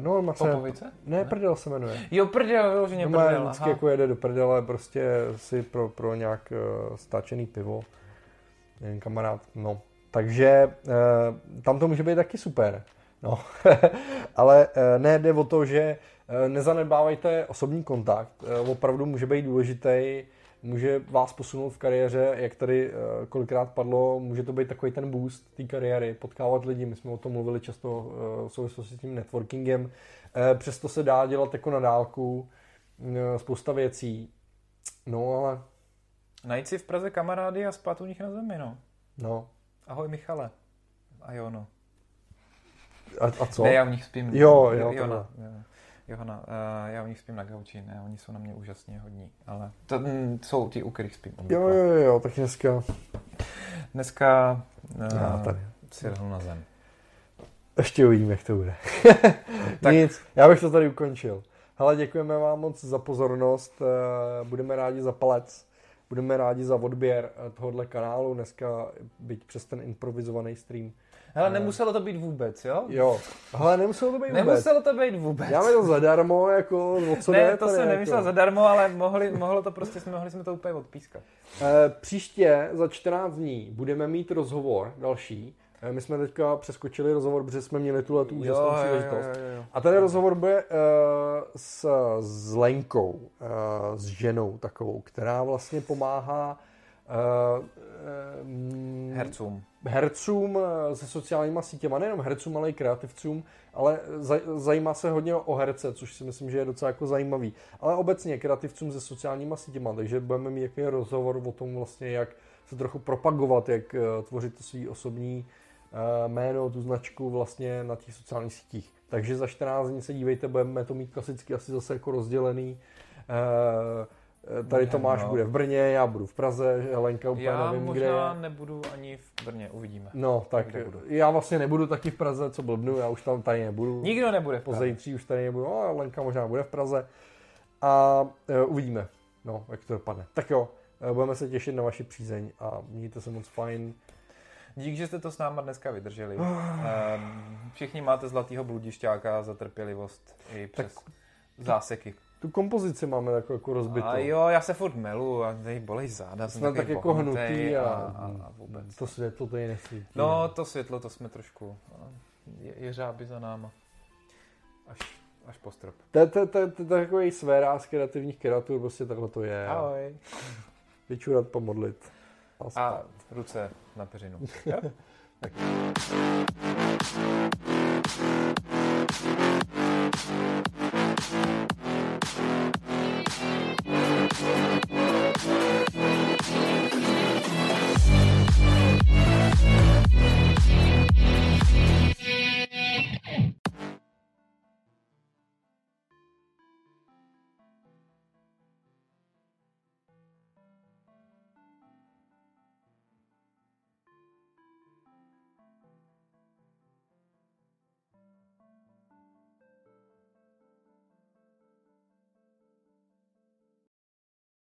No, má se, Popovice? ne, prdel se jmenuje. Jo, prdel, jo, že mě No, prdel, vždycky aha. jako jede do prdele, prostě si pro, pro nějak uh, stáčený pivo, jeden kamarád, no. Takže uh, tam to může být taky super, no. Ale uh, ne, jde o to, že uh, nezanedbávajte osobní kontakt, opravdu může být důležitý, může vás posunout v kariéře, jak tady kolikrát padlo, může to být takový ten boost té kariéry, potkávat lidi, my jsme o tom mluvili často v souvislosti s tím networkingem, přesto se dá dělat jako na dálku, spousta věcí, no ale, Najít si v Praze kamarády a spát u nich na zemi, no. no, Ahoj Michale. A jo, no. a, a co? Ne, já u nich spím. Jo, jo, takhle. jo. Johana, uh, já u nich spím na gauči, ne, oni jsou na mě úžasně hodní, ale to mm, jsou ti, u kterých spím. Jo, obvykle. jo, jo, tak dneska, Dneska já uh, tady. si lehnu na zem. Ještě uvidíme, jak to bude. Tak- Nic, já bych to tady ukončil. Hele, děkujeme vám moc za pozornost, eh, budeme rádi za palec, budeme rádi za odběr eh, tohohle kanálu, dneska byť přes ten improvizovaný stream. Hele, nemuselo to být vůbec, jo? Jo, hele, nemuselo to být vůbec. Nemuselo to být vůbec. Dáme to zadarmo, jako, o co ne, to jsem nemyslel jako. zadarmo, ale mohli, mohlo to prostě, jsme, mohli jsme to úplně odpískat. Eh, Příště za 14 dní budeme mít rozhovor další. Eh, My jsme teďka přeskočili rozhovor, protože jsme měli tuhle tu úžasnou příležitost. jo, jo. A ten rozhovor bude uh, s, s Lenkou, uh, s ženou takovou, která vlastně pomáhá uh, uh, Hercům. hercům se sociálníma sítěma, nejenom hercům, ale i kreativcům, ale zaj, zajímá se hodně o herce, což si myslím, že je docela jako zajímavý. Ale obecně kreativcům se sociálníma sítěma, takže budeme mít jaký rozhovor o tom vlastně, jak se trochu propagovat, jak tvořit to svý osobní eh, jméno, tu značku vlastně na těch sociálních sítích. Takže za 14 dní se dívejte, budeme to mít klasicky asi zase jako rozdělený. Eh, Eh, Tady Tomáš no. bude v Brně, já budu v Praze, Helenka úplně Já nevím, možná kde je. nebudu ani v Brně, uvidíme. No, tak já vlastně nebudu taky v Praze, co blbnu, já už tam tady nebudu. Nikdo nebude v Po Praze. zítří už tady nebudu, no, Lenka možná bude v Praze. A uh, uvidíme, no, jak to dopadne. Tak jo, eh, budeme se těšit na vaši přízeň a mějte se moc fajn. Dík, že jste to s náma dneska vydrželi. um, všichni máte zlatýho bludišťáka za trpělivost i přes záseky. Tu kompozici máme takovou jako rozbitou. A jo, já se furt melu a tady bolej záda. takový tak jako hnutý a, a, a vůbec. to světlo tady nesvítí. No, to světlo, to jsme trošku... no, Je, je řáby za náma. Až, až po strop. To je takový sféra z kreativních kreatur, prostě takhle to je. Ahoj. Vyčurat, pomodlit. A ruce na peřinu. Tak. Thank.